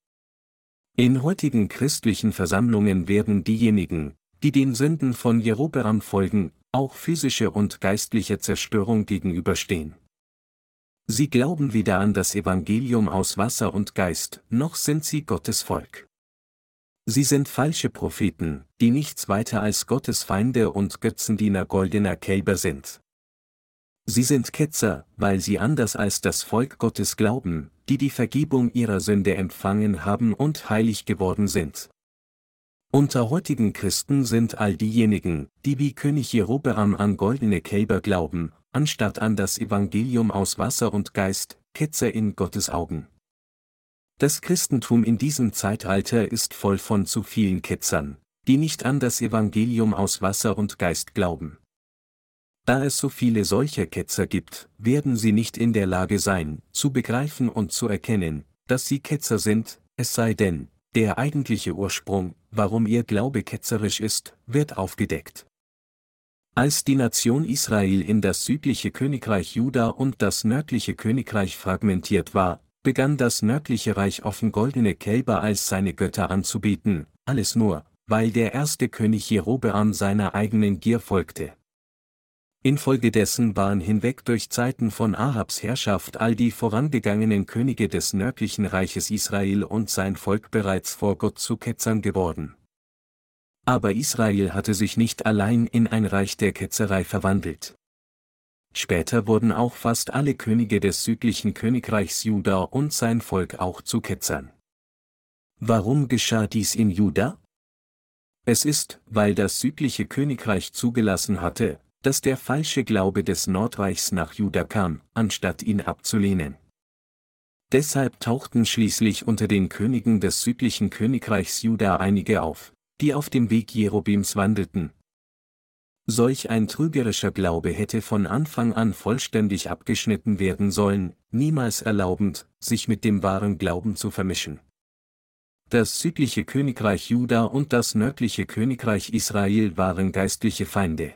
In heutigen christlichen Versammlungen werden diejenigen, die den Sünden von Jerobeam folgen, auch physische und geistliche Zerstörung gegenüberstehen. Sie glauben weder an das Evangelium aus Wasser und Geist, noch sind sie Gottes Volk. Sie sind falsche Propheten, die nichts weiter als Gottes Feinde und Götzendiener goldener Kälber sind. Sie sind Ketzer, weil sie anders als das Volk Gottes glauben, die die Vergebung ihrer Sünde empfangen haben und heilig geworden sind. Unter heutigen Christen sind all diejenigen, die wie König Jerobeam an goldene Kälber glauben, anstatt an das Evangelium aus Wasser und Geist, Ketzer in Gottes Augen. Das Christentum in diesem Zeitalter ist voll von zu vielen Ketzern, die nicht an das Evangelium aus Wasser und Geist glauben. Da es so viele solcher Ketzer gibt, werden sie nicht in der Lage sein, zu begreifen und zu erkennen, dass sie Ketzer sind, es sei denn, der eigentliche Ursprung, warum ihr Glaube ketzerisch ist, wird aufgedeckt. Als die Nation Israel in das südliche Königreich Juda und das nördliche Königreich fragmentiert war, begann das nördliche Reich offen goldene Kälber als seine Götter anzubieten, alles nur, weil der erste König Jerobeam seiner eigenen Gier folgte. Infolgedessen waren hinweg durch Zeiten von Ahabs Herrschaft all die vorangegangenen Könige des nördlichen Reiches Israel und sein Volk bereits vor Gott zu Ketzern geworden. Aber Israel hatte sich nicht allein in ein Reich der Ketzerei verwandelt. Später wurden auch fast alle Könige des südlichen Königreichs Juda und sein Volk auch zu Ketzern. Warum geschah dies in Juda? Es ist, weil das südliche Königreich zugelassen hatte, dass der falsche Glaube des Nordreichs nach Juda kam, anstatt ihn abzulehnen. Deshalb tauchten schließlich unter den Königen des südlichen Königreichs Juda einige auf, die auf dem Weg Jerobims wandelten. Solch ein trügerischer Glaube hätte von Anfang an vollständig abgeschnitten werden sollen, niemals erlaubend, sich mit dem wahren Glauben zu vermischen. Das südliche Königreich Juda und das nördliche Königreich Israel waren geistliche Feinde.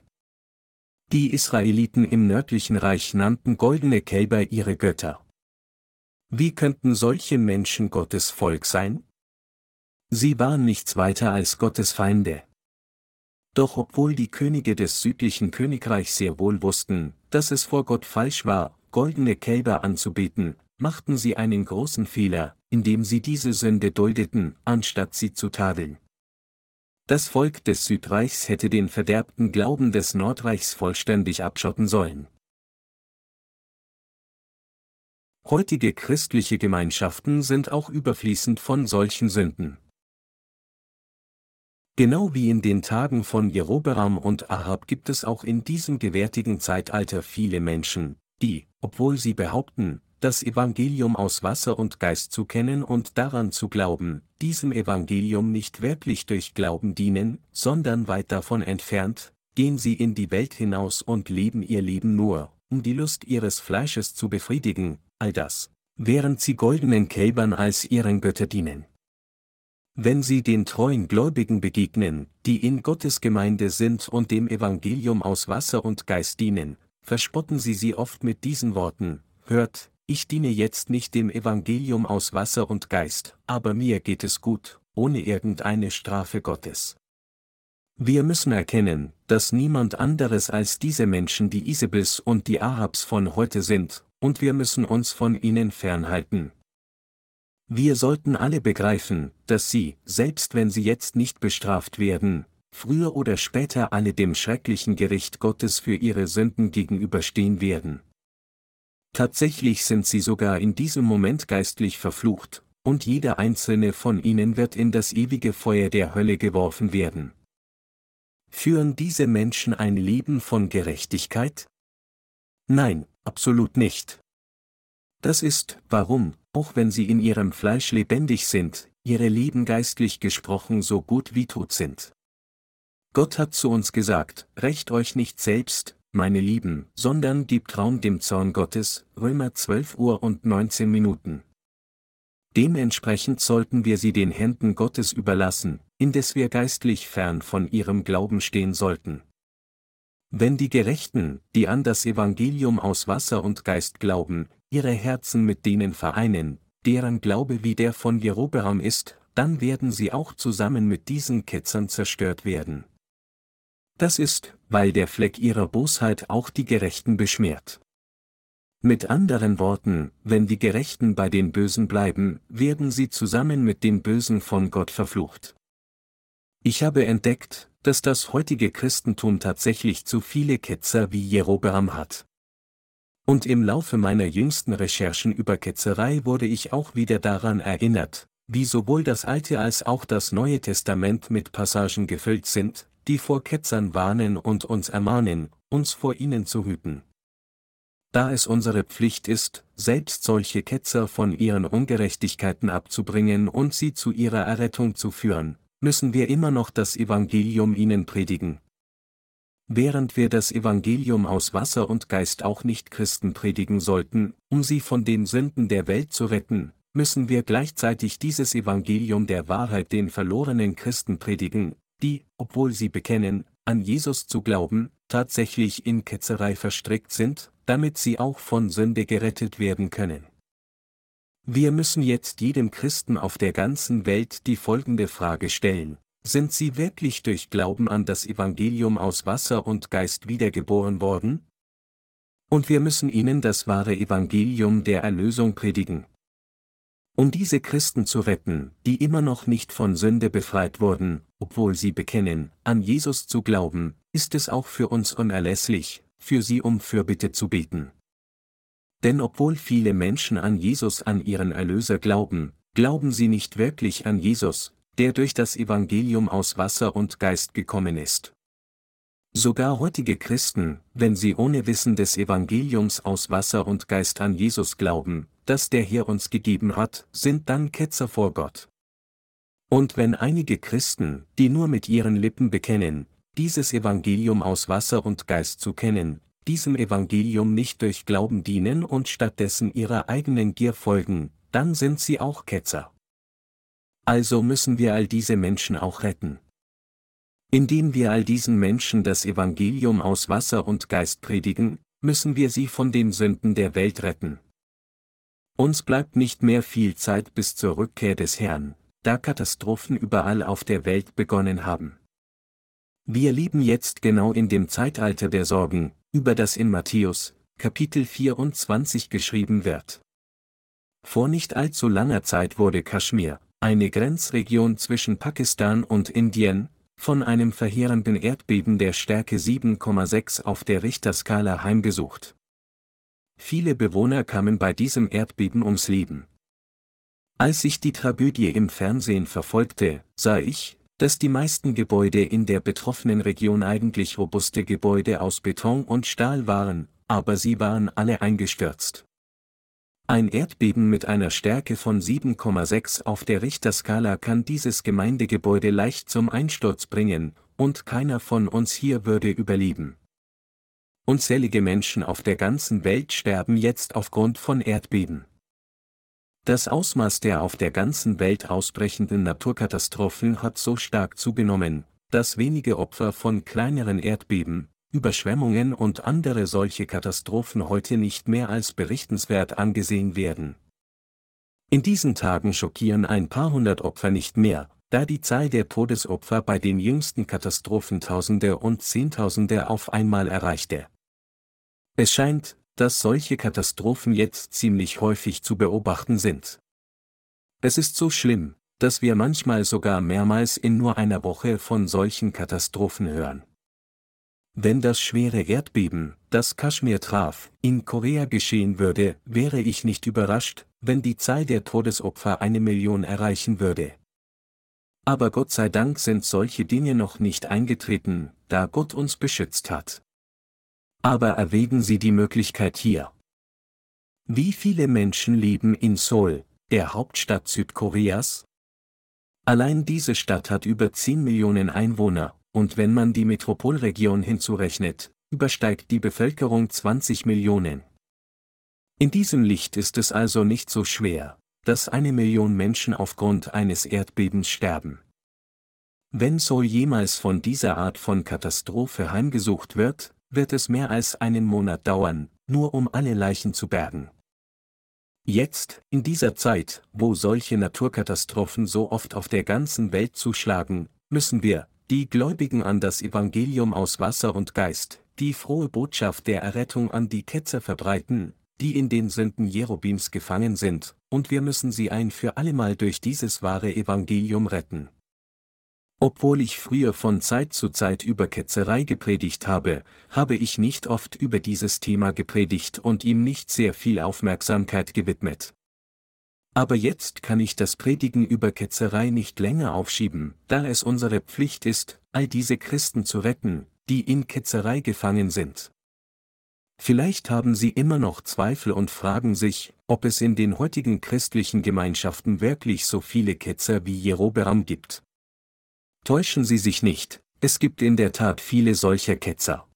Die Israeliten im nördlichen Reich nannten goldene Kälber ihre Götter. Wie könnten solche Menschen Gottes Volk sein? Sie waren nichts weiter als Gottes Feinde. Doch obwohl die Könige des südlichen Königreichs sehr wohl wussten, dass es vor Gott falsch war, goldene Kälber anzubeten, machten sie einen großen Fehler, indem sie diese Sünde duldeten, anstatt sie zu tadeln. Das Volk des Südreichs hätte den verderbten Glauben des Nordreichs vollständig abschotten sollen. Heutige christliche Gemeinschaften sind auch überfließend von solchen Sünden. Genau wie in den Tagen von Jerobeam und Ahab gibt es auch in diesem gewärtigen Zeitalter viele Menschen, die, obwohl sie behaupten, das Evangelium aus Wasser und Geist zu kennen und daran zu glauben, diesem Evangelium nicht wirklich durch Glauben dienen, sondern weit davon entfernt, gehen sie in die Welt hinaus und leben ihr Leben nur, um die Lust ihres Fleisches zu befriedigen, all das, während sie goldenen Kälbern als ihren Götter dienen. Wenn Sie den treuen Gläubigen begegnen, die in Gottes Gemeinde sind und dem Evangelium aus Wasser und Geist dienen, verspotten Sie sie oft mit diesen Worten, Hört, ich diene jetzt nicht dem Evangelium aus Wasser und Geist, aber mir geht es gut, ohne irgendeine Strafe Gottes. Wir müssen erkennen, dass niemand anderes als diese Menschen die Isabels und die Ahabs von heute sind, und wir müssen uns von ihnen fernhalten, wir sollten alle begreifen, dass sie, selbst wenn sie jetzt nicht bestraft werden, früher oder später alle dem schrecklichen Gericht Gottes für ihre Sünden gegenüberstehen werden. Tatsächlich sind sie sogar in diesem Moment geistlich verflucht, und jeder einzelne von ihnen wird in das ewige Feuer der Hölle geworfen werden. Führen diese Menschen ein Leben von Gerechtigkeit? Nein, absolut nicht. Das ist, warum, auch wenn sie in ihrem Fleisch lebendig sind, ihre Leben geistlich gesprochen so gut wie tot sind. Gott hat zu uns gesagt, rächt euch nicht selbst, meine Lieben, sondern gebt Raum dem Zorn Gottes, Römer 12 Uhr und 19 Minuten. Dementsprechend sollten wir sie den Händen Gottes überlassen, indes wir geistlich fern von ihrem Glauben stehen sollten. Wenn die Gerechten, die an das Evangelium aus Wasser und Geist glauben, ihre Herzen mit denen vereinen, deren Glaube wie der von Jerobeam ist, dann werden sie auch zusammen mit diesen Ketzern zerstört werden. Das ist, weil der Fleck ihrer Bosheit auch die Gerechten beschmiert. Mit anderen Worten, wenn die Gerechten bei den Bösen bleiben, werden sie zusammen mit den Bösen von Gott verflucht. Ich habe entdeckt, dass das heutige Christentum tatsächlich zu viele Ketzer wie Jerobeam hat. Und im Laufe meiner jüngsten Recherchen über Ketzerei wurde ich auch wieder daran erinnert, wie sowohl das Alte als auch das Neue Testament mit Passagen gefüllt sind, die vor Ketzern warnen und uns ermahnen, uns vor ihnen zu hüten. Da es unsere Pflicht ist, selbst solche Ketzer von ihren Ungerechtigkeiten abzubringen und sie zu ihrer Errettung zu führen, müssen wir immer noch das Evangelium ihnen predigen, während wir das Evangelium aus Wasser und Geist auch nicht Christen predigen sollten, um sie von den Sünden der Welt zu retten, müssen wir gleichzeitig dieses Evangelium der Wahrheit den verlorenen Christen predigen, die, obwohl sie bekennen, an Jesus zu glauben, tatsächlich in Ketzerei verstrickt sind, damit sie auch von Sünde gerettet werden können. Wir müssen jetzt jedem Christen auf der ganzen Welt die folgende Frage stellen. Sind sie wirklich durch Glauben an das Evangelium aus Wasser und Geist wiedergeboren worden? Und wir müssen ihnen das wahre Evangelium der Erlösung predigen. Um diese Christen zu retten, die immer noch nicht von Sünde befreit wurden, obwohl sie bekennen, an Jesus zu glauben, ist es auch für uns unerlässlich, für sie um Fürbitte zu beten. Denn obwohl viele Menschen an Jesus an ihren Erlöser glauben, glauben sie nicht wirklich an Jesus, der durch das Evangelium aus Wasser und Geist gekommen ist. Sogar heutige Christen, wenn sie ohne Wissen des Evangeliums aus Wasser und Geist an Jesus glauben, das der Herr uns gegeben hat, sind dann Ketzer vor Gott. Und wenn einige Christen, die nur mit ihren Lippen bekennen, dieses Evangelium aus Wasser und Geist zu kennen, diesem Evangelium nicht durch Glauben dienen und stattdessen ihrer eigenen Gier folgen, dann sind sie auch Ketzer. Also müssen wir all diese Menschen auch retten. Indem wir all diesen Menschen das Evangelium aus Wasser und Geist predigen, müssen wir sie von den Sünden der Welt retten. Uns bleibt nicht mehr viel Zeit bis zur Rückkehr des Herrn, da Katastrophen überall auf der Welt begonnen haben. Wir leben jetzt genau in dem Zeitalter der Sorgen, über das in Matthäus, Kapitel 24 geschrieben wird. Vor nicht allzu langer Zeit wurde Kaschmir, eine Grenzregion zwischen Pakistan und Indien, von einem verheerenden Erdbeben der Stärke 7,6 auf der Richterskala heimgesucht. Viele Bewohner kamen bei diesem Erdbeben ums Leben. Als ich die Tragödie im Fernsehen verfolgte, sah ich, dass die meisten Gebäude in der betroffenen Region eigentlich robuste Gebäude aus Beton und Stahl waren, aber sie waren alle eingestürzt. Ein Erdbeben mit einer Stärke von 7,6 auf der Richterskala kann dieses Gemeindegebäude leicht zum Einsturz bringen, und keiner von uns hier würde überleben. Unzählige Menschen auf der ganzen Welt sterben jetzt aufgrund von Erdbeben. Das Ausmaß der auf der ganzen Welt ausbrechenden Naturkatastrophen hat so stark zugenommen, dass wenige Opfer von kleineren Erdbeben, Überschwemmungen und andere solche Katastrophen heute nicht mehr als berichtenswert angesehen werden. In diesen Tagen schockieren ein paar hundert Opfer nicht mehr, da die Zahl der Todesopfer bei den jüngsten Katastrophen Tausende und Zehntausende auf einmal erreichte. Es scheint, dass solche Katastrophen jetzt ziemlich häufig zu beobachten sind. Es ist so schlimm, dass wir manchmal sogar mehrmals in nur einer Woche von solchen Katastrophen hören. Wenn das schwere Erdbeben, das Kaschmir traf, in Korea geschehen würde, wäre ich nicht überrascht, wenn die Zahl der Todesopfer eine Million erreichen würde. Aber Gott sei Dank sind solche Dinge noch nicht eingetreten, da Gott uns beschützt hat. Aber erwägen Sie die Möglichkeit hier. Wie viele Menschen leben in Seoul, der Hauptstadt Südkoreas? Allein diese Stadt hat über 10 Millionen Einwohner, und wenn man die Metropolregion hinzurechnet, übersteigt die Bevölkerung 20 Millionen. In diesem Licht ist es also nicht so schwer, dass eine Million Menschen aufgrund eines Erdbebens sterben. Wenn Seoul jemals von dieser Art von Katastrophe heimgesucht wird, wird es mehr als einen Monat dauern, nur um alle Leichen zu bergen. Jetzt, in dieser Zeit, wo solche Naturkatastrophen so oft auf der ganzen Welt zuschlagen, müssen wir, die Gläubigen an das Evangelium aus Wasser und Geist, die frohe Botschaft der Errettung an die Ketzer verbreiten, die in den Sünden Jerobims gefangen sind, und wir müssen sie ein für allemal durch dieses wahre Evangelium retten. Obwohl ich früher von Zeit zu Zeit über Ketzerei gepredigt habe, habe ich nicht oft über dieses Thema gepredigt und ihm nicht sehr viel Aufmerksamkeit gewidmet. Aber jetzt kann ich das Predigen über Ketzerei nicht länger aufschieben, da es unsere Pflicht ist, all diese Christen zu retten, die in Ketzerei gefangen sind. Vielleicht haben Sie immer noch Zweifel und fragen sich, ob es in den heutigen christlichen Gemeinschaften wirklich so viele Ketzer wie Jerobeam gibt. Täuschen Sie sich nicht, es gibt in der Tat viele solcher Ketzer.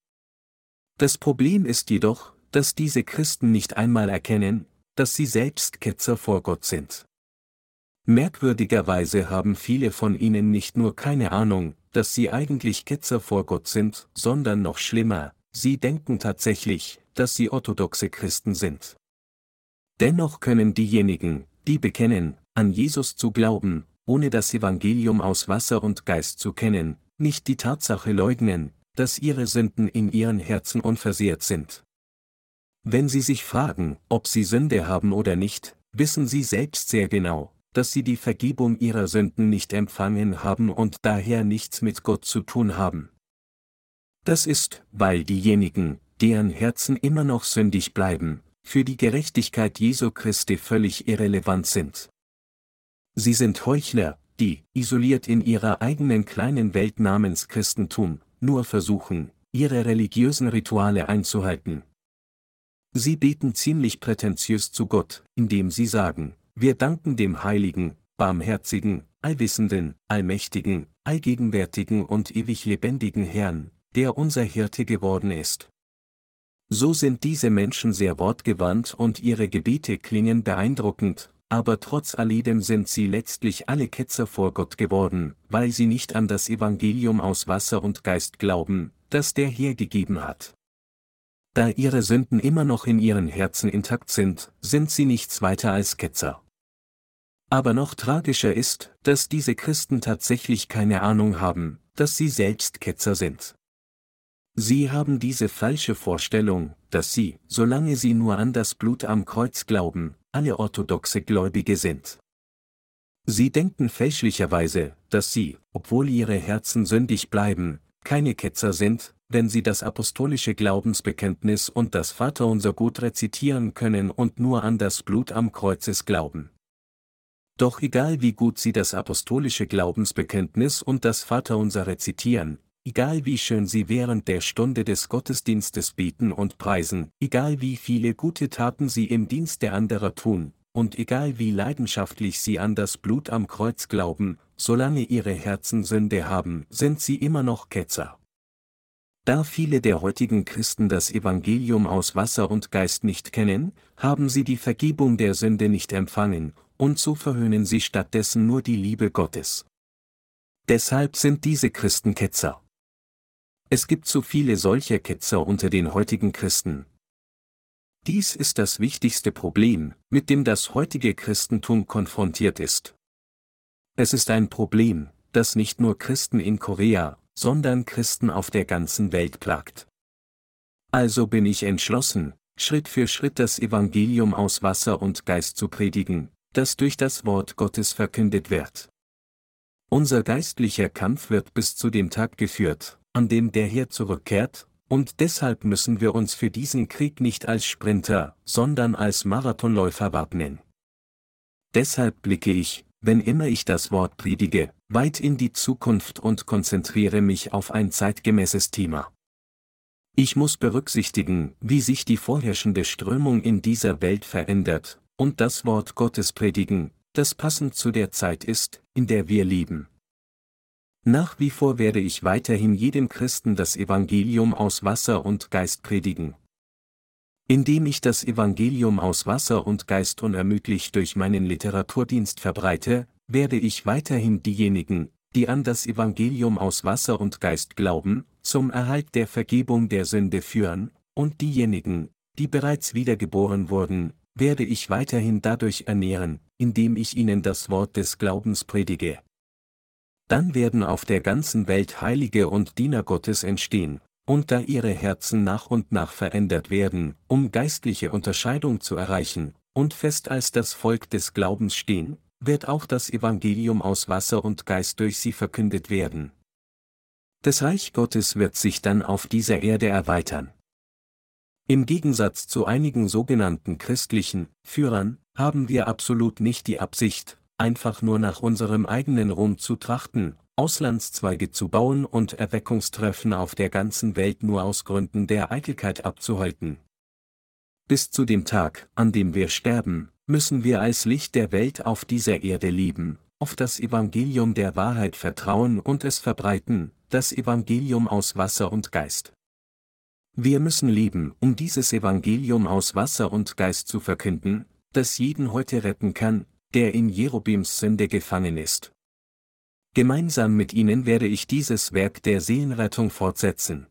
Das Problem ist jedoch, dass diese Christen nicht einmal erkennen, dass sie selbst Ketzer vor Gott sind. Merkwürdigerweise haben viele von ihnen nicht nur keine Ahnung, dass sie eigentlich Ketzer vor Gott sind, sondern noch schlimmer, sie denken tatsächlich, dass sie orthodoxe Christen sind. Dennoch können diejenigen, die bekennen, an Jesus zu glauben, ohne das Evangelium aus Wasser und Geist zu kennen, nicht die Tatsache leugnen, dass ihre Sünden in ihren Herzen unversehrt sind. Wenn Sie sich fragen, ob Sie Sünde haben oder nicht, wissen Sie selbst sehr genau, dass Sie die Vergebung Ihrer Sünden nicht empfangen haben und daher nichts mit Gott zu tun haben. Das ist, weil diejenigen, deren Herzen immer noch sündig bleiben, für die Gerechtigkeit Jesu Christi völlig irrelevant sind. Sie sind Heuchler, die, isoliert in ihrer eigenen kleinen Welt namens Christentum, nur versuchen, ihre religiösen Rituale einzuhalten. Sie beten ziemlich prätentiös zu Gott, indem sie sagen, wir danken dem heiligen, barmherzigen, allwissenden, allmächtigen, allgegenwärtigen und ewig lebendigen Herrn, der unser Hirte geworden ist. So sind diese Menschen sehr wortgewandt und ihre Gebete klingen beeindruckend, aber trotz alledem sind sie letztlich alle Ketzer vor Gott geworden, weil sie nicht an das Evangelium aus Wasser und Geist glauben, das der Herr gegeben hat. Da ihre Sünden immer noch in ihren Herzen intakt sind, sind sie nichts weiter als Ketzer. Aber noch tragischer ist, dass diese Christen tatsächlich keine Ahnung haben, dass sie selbst Ketzer sind. Sie haben diese falsche Vorstellung, dass sie, solange sie nur an das Blut am Kreuz glauben, alle orthodoxe Gläubige sind. Sie denken fälschlicherweise, dass sie, obwohl ihre Herzen sündig bleiben, keine Ketzer sind, wenn sie das apostolische Glaubensbekenntnis und das Vaterunser gut rezitieren können und nur an das Blut am Kreuzes glauben. Doch egal wie gut sie das apostolische Glaubensbekenntnis und das Vaterunser rezitieren, egal wie schön sie während der Stunde des Gottesdienstes beten und preisen, egal wie viele gute Taten sie im Dienst der anderer tun, und egal wie leidenschaftlich sie an das Blut am Kreuz glauben, solange ihre Herzen Sünde haben, sind sie immer noch Ketzer. Da viele der heutigen Christen das Evangelium aus Wasser und Geist nicht kennen, haben sie die Vergebung der Sünde nicht empfangen, und so verhöhnen sie stattdessen nur die Liebe Gottes. Deshalb sind diese Christen Ketzer. Es gibt so viele solcher Ketzer unter den heutigen Christen. Dies ist das wichtigste Problem, mit dem das heutige Christentum konfrontiert ist. Es ist ein Problem, das nicht nur Christen in Korea, sondern Christen auf der ganzen Welt plagt. Also bin ich entschlossen, Schritt für Schritt das Evangelium aus Wasser und Geist zu predigen, das durch das Wort Gottes verkündet wird. Unser geistlicher Kampf wird bis zu dem Tag geführt, an dem der Herr zurückkehrt, und deshalb müssen wir uns für diesen Krieg nicht als Sprinter, sondern als Marathonläufer wappnen. Deshalb blicke ich, wenn immer ich das Wort predige, weit in die Zukunft und konzentriere mich auf ein zeitgemäßes Thema. Ich muss berücksichtigen, wie sich die vorherrschende Strömung in dieser Welt verändert, und das Wort Gottes predigen, das passend zu der Zeit ist, in der wir leben. Nach wie vor werde ich weiterhin jedem Christen das Evangelium aus Wasser und Geist predigen, indem ich das Evangelium aus Wasser und Geist unermüdlich durch meinen Literaturdienst verbreite, werde ich weiterhin diejenigen, die an das Evangelium aus Wasser und Geist glauben, zum Erhalt der Vergebung der Sünde führen, und diejenigen, die bereits wiedergeboren wurden, werde ich weiterhin dadurch ernähren, indem ich ihnen das Wort des Glaubens predige. Dann werden auf der ganzen Welt Heilige und Diener Gottes entstehen, und da ihre Herzen nach und nach verändert werden, um geistliche Unterscheidung zu erreichen, und fest als das Volk des Glaubens stehen, wird auch das Evangelium aus Wasser und Geist durch sie verkündet werden. Das Reich Gottes wird sich dann auf dieser Erde erweitern. Im Gegensatz zu einigen sogenannten christlichen Führern haben wir absolut nicht die Absicht, einfach nur nach unserem eigenen Ruhm zu trachten, Auslandszweige zu bauen und Erweckungstreffen auf der ganzen Welt nur aus Gründen der Eitelkeit abzuhalten. Bis zu dem Tag, an dem wir sterben, müssen wir als Licht der Welt auf dieser Erde leben, auf das Evangelium der Wahrheit vertrauen und es verbreiten, das Evangelium aus Wasser und Geist. Wir müssen leben, um dieses Evangelium aus Wasser und Geist zu verkünden, das jeden heute retten kann, der in Jerobims Sünde gefangen ist. Gemeinsam mit ihnen werde ich dieses Werk der Seelenrettung fortsetzen.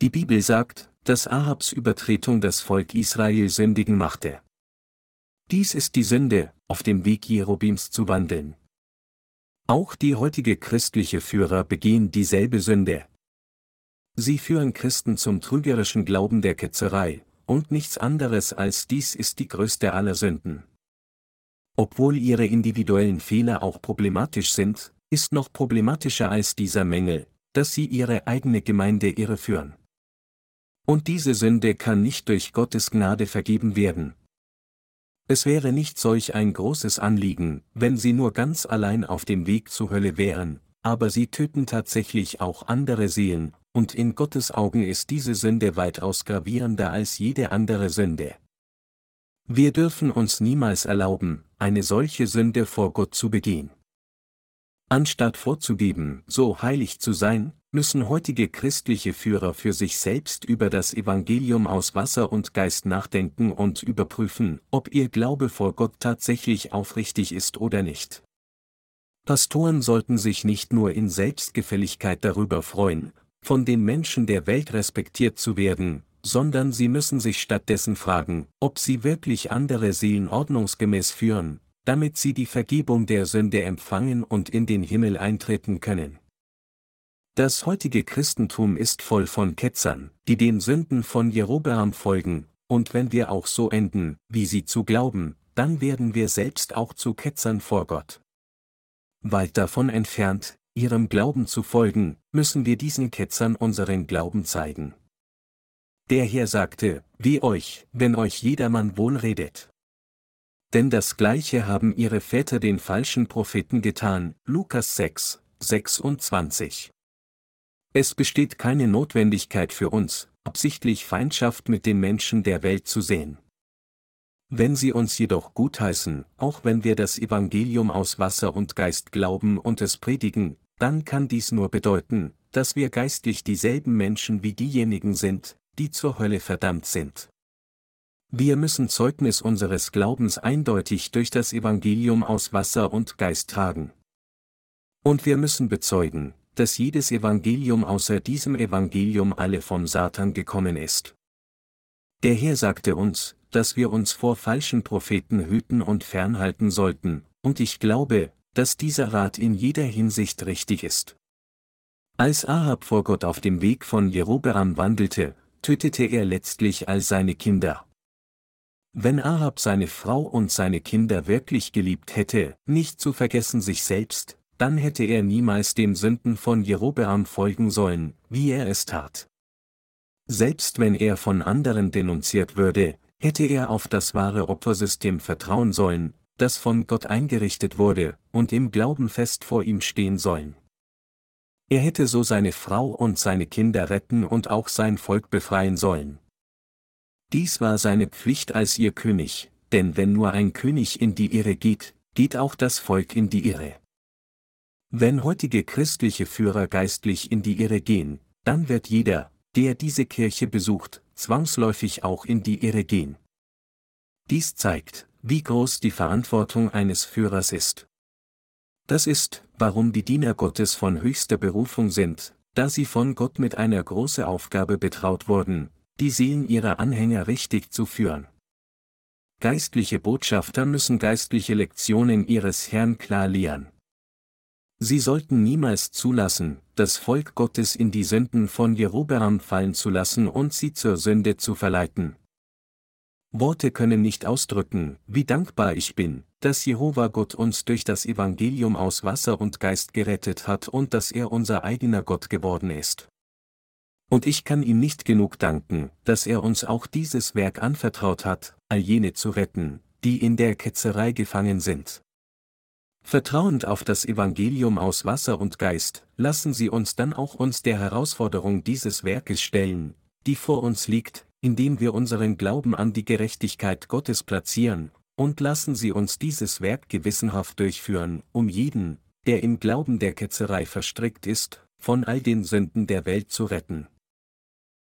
Die Bibel sagt, dass Ahabs Übertretung das Volk Israel sündigen machte. Dies ist die Sünde, auf dem Weg Jerobims zu wandeln. Auch die heutige christliche Führer begehen dieselbe Sünde. Sie führen Christen zum trügerischen Glauben der Ketzerei, und nichts anderes als dies ist die größte aller Sünden. Obwohl ihre individuellen Fehler auch problematisch sind, ist noch problematischer als dieser Mängel, dass sie ihre eigene Gemeinde irreführen. Und diese Sünde kann nicht durch Gottes Gnade vergeben werden. Es wäre nicht solch ein großes Anliegen, wenn sie nur ganz allein auf dem Weg zur Hölle wären, aber sie töten tatsächlich auch andere Seelen, und in Gottes Augen ist diese Sünde weitaus gravierender als jede andere Sünde. Wir dürfen uns niemals erlauben, eine solche Sünde vor Gott zu begehen. Anstatt vorzugeben, so heilig zu sein, müssen heutige christliche Führer für sich selbst über das Evangelium aus Wasser und Geist nachdenken und überprüfen, ob ihr Glaube vor Gott tatsächlich aufrichtig ist oder nicht. Pastoren sollten sich nicht nur in Selbstgefälligkeit darüber freuen, von den Menschen der Welt respektiert zu werden, sondern sie müssen sich stattdessen fragen, ob sie wirklich andere Seelen ordnungsgemäß führen, damit sie die Vergebung der Sünde empfangen und in den Himmel eintreten können. Das heutige Christentum ist voll von Ketzern, die den Sünden von Jerobeam folgen, und wenn wir auch so enden, wie sie zu glauben, dann werden wir selbst auch zu Ketzern vor Gott. Weit davon entfernt, ihrem Glauben zu folgen, müssen wir diesen Ketzern unseren Glauben zeigen. Der Herr sagte, wie euch, wenn euch jedermann wohl redet. Denn das Gleiche haben ihre Väter den falschen Propheten getan, Lukas 6, 26. Es besteht keine Notwendigkeit für uns, absichtlich Feindschaft mit den Menschen der Welt zu sehen. Wenn sie uns jedoch gutheißen, auch wenn wir das Evangelium aus Wasser und Geist glauben und es predigen, dann kann dies nur bedeuten, dass wir geistlich dieselben Menschen wie diejenigen sind, die zur Hölle verdammt sind. Wir müssen Zeugnis unseres Glaubens eindeutig durch das Evangelium aus Wasser und Geist tragen. Und wir müssen bezeugen, dass jedes Evangelium außer diesem Evangelium alle vom Satan gekommen ist. Der Herr sagte uns, dass wir uns vor falschen Propheten hüten und fernhalten sollten, und ich glaube, dass dieser Rat in jeder Hinsicht richtig ist. Als Ahab vor Gott auf dem Weg von Jerobeam wandelte, tötete er letztlich all seine Kinder. Wenn Ahab seine Frau und seine Kinder wirklich geliebt hätte, nicht zu vergessen sich selbst, dann hätte er niemals den Sünden von Jerobeam folgen sollen, wie er es tat. Selbst wenn er von anderen denunziert würde, hätte er auf das wahre Opfersystem vertrauen sollen, das von Gott eingerichtet wurde, und im Glauben fest vor ihm stehen sollen. Er hätte so seine Frau und seine Kinder retten und auch sein Volk befreien sollen. Dies war seine Pflicht als ihr König, denn wenn nur ein König in die Irre geht, geht auch das Volk in die Irre. Wenn heutige christliche Führer geistlich in die Irre gehen, dann wird jeder, der diese Kirche besucht, zwangsläufig auch in die Irre gehen. Dies zeigt, wie groß die Verantwortung eines Führers ist. Das ist, warum die Diener Gottes von höchster Berufung sind, da sie von Gott mit einer großen Aufgabe betraut wurden, die Seelen ihrer Anhänger richtig zu führen. Geistliche Botschafter müssen geistliche Lektionen ihres Herrn klar lehren. Sie sollten niemals zulassen, das Volk Gottes in die Sünden von Jerobeam fallen zu lassen und sie zur Sünde zu verleiten. Worte können nicht ausdrücken, wie dankbar ich bin, dass Jehova Gott uns durch das Evangelium aus Wasser und Geist gerettet hat und dass er unser eigener Gott geworden ist. Und ich kann ihm nicht genug danken, dass er uns auch dieses Werk anvertraut hat, all jene zu retten, die in der Ketzerei gefangen sind. Vertrauend auf das Evangelium aus Wasser und Geist, lassen Sie uns dann auch uns der Herausforderung dieses Werkes stellen, die vor uns liegt, indem wir unseren Glauben an die Gerechtigkeit Gottes platzieren, und lassen Sie uns dieses Werk gewissenhaft durchführen, um jeden, der im Glauben der Ketzerei verstrickt ist, von all den Sünden der Welt zu retten.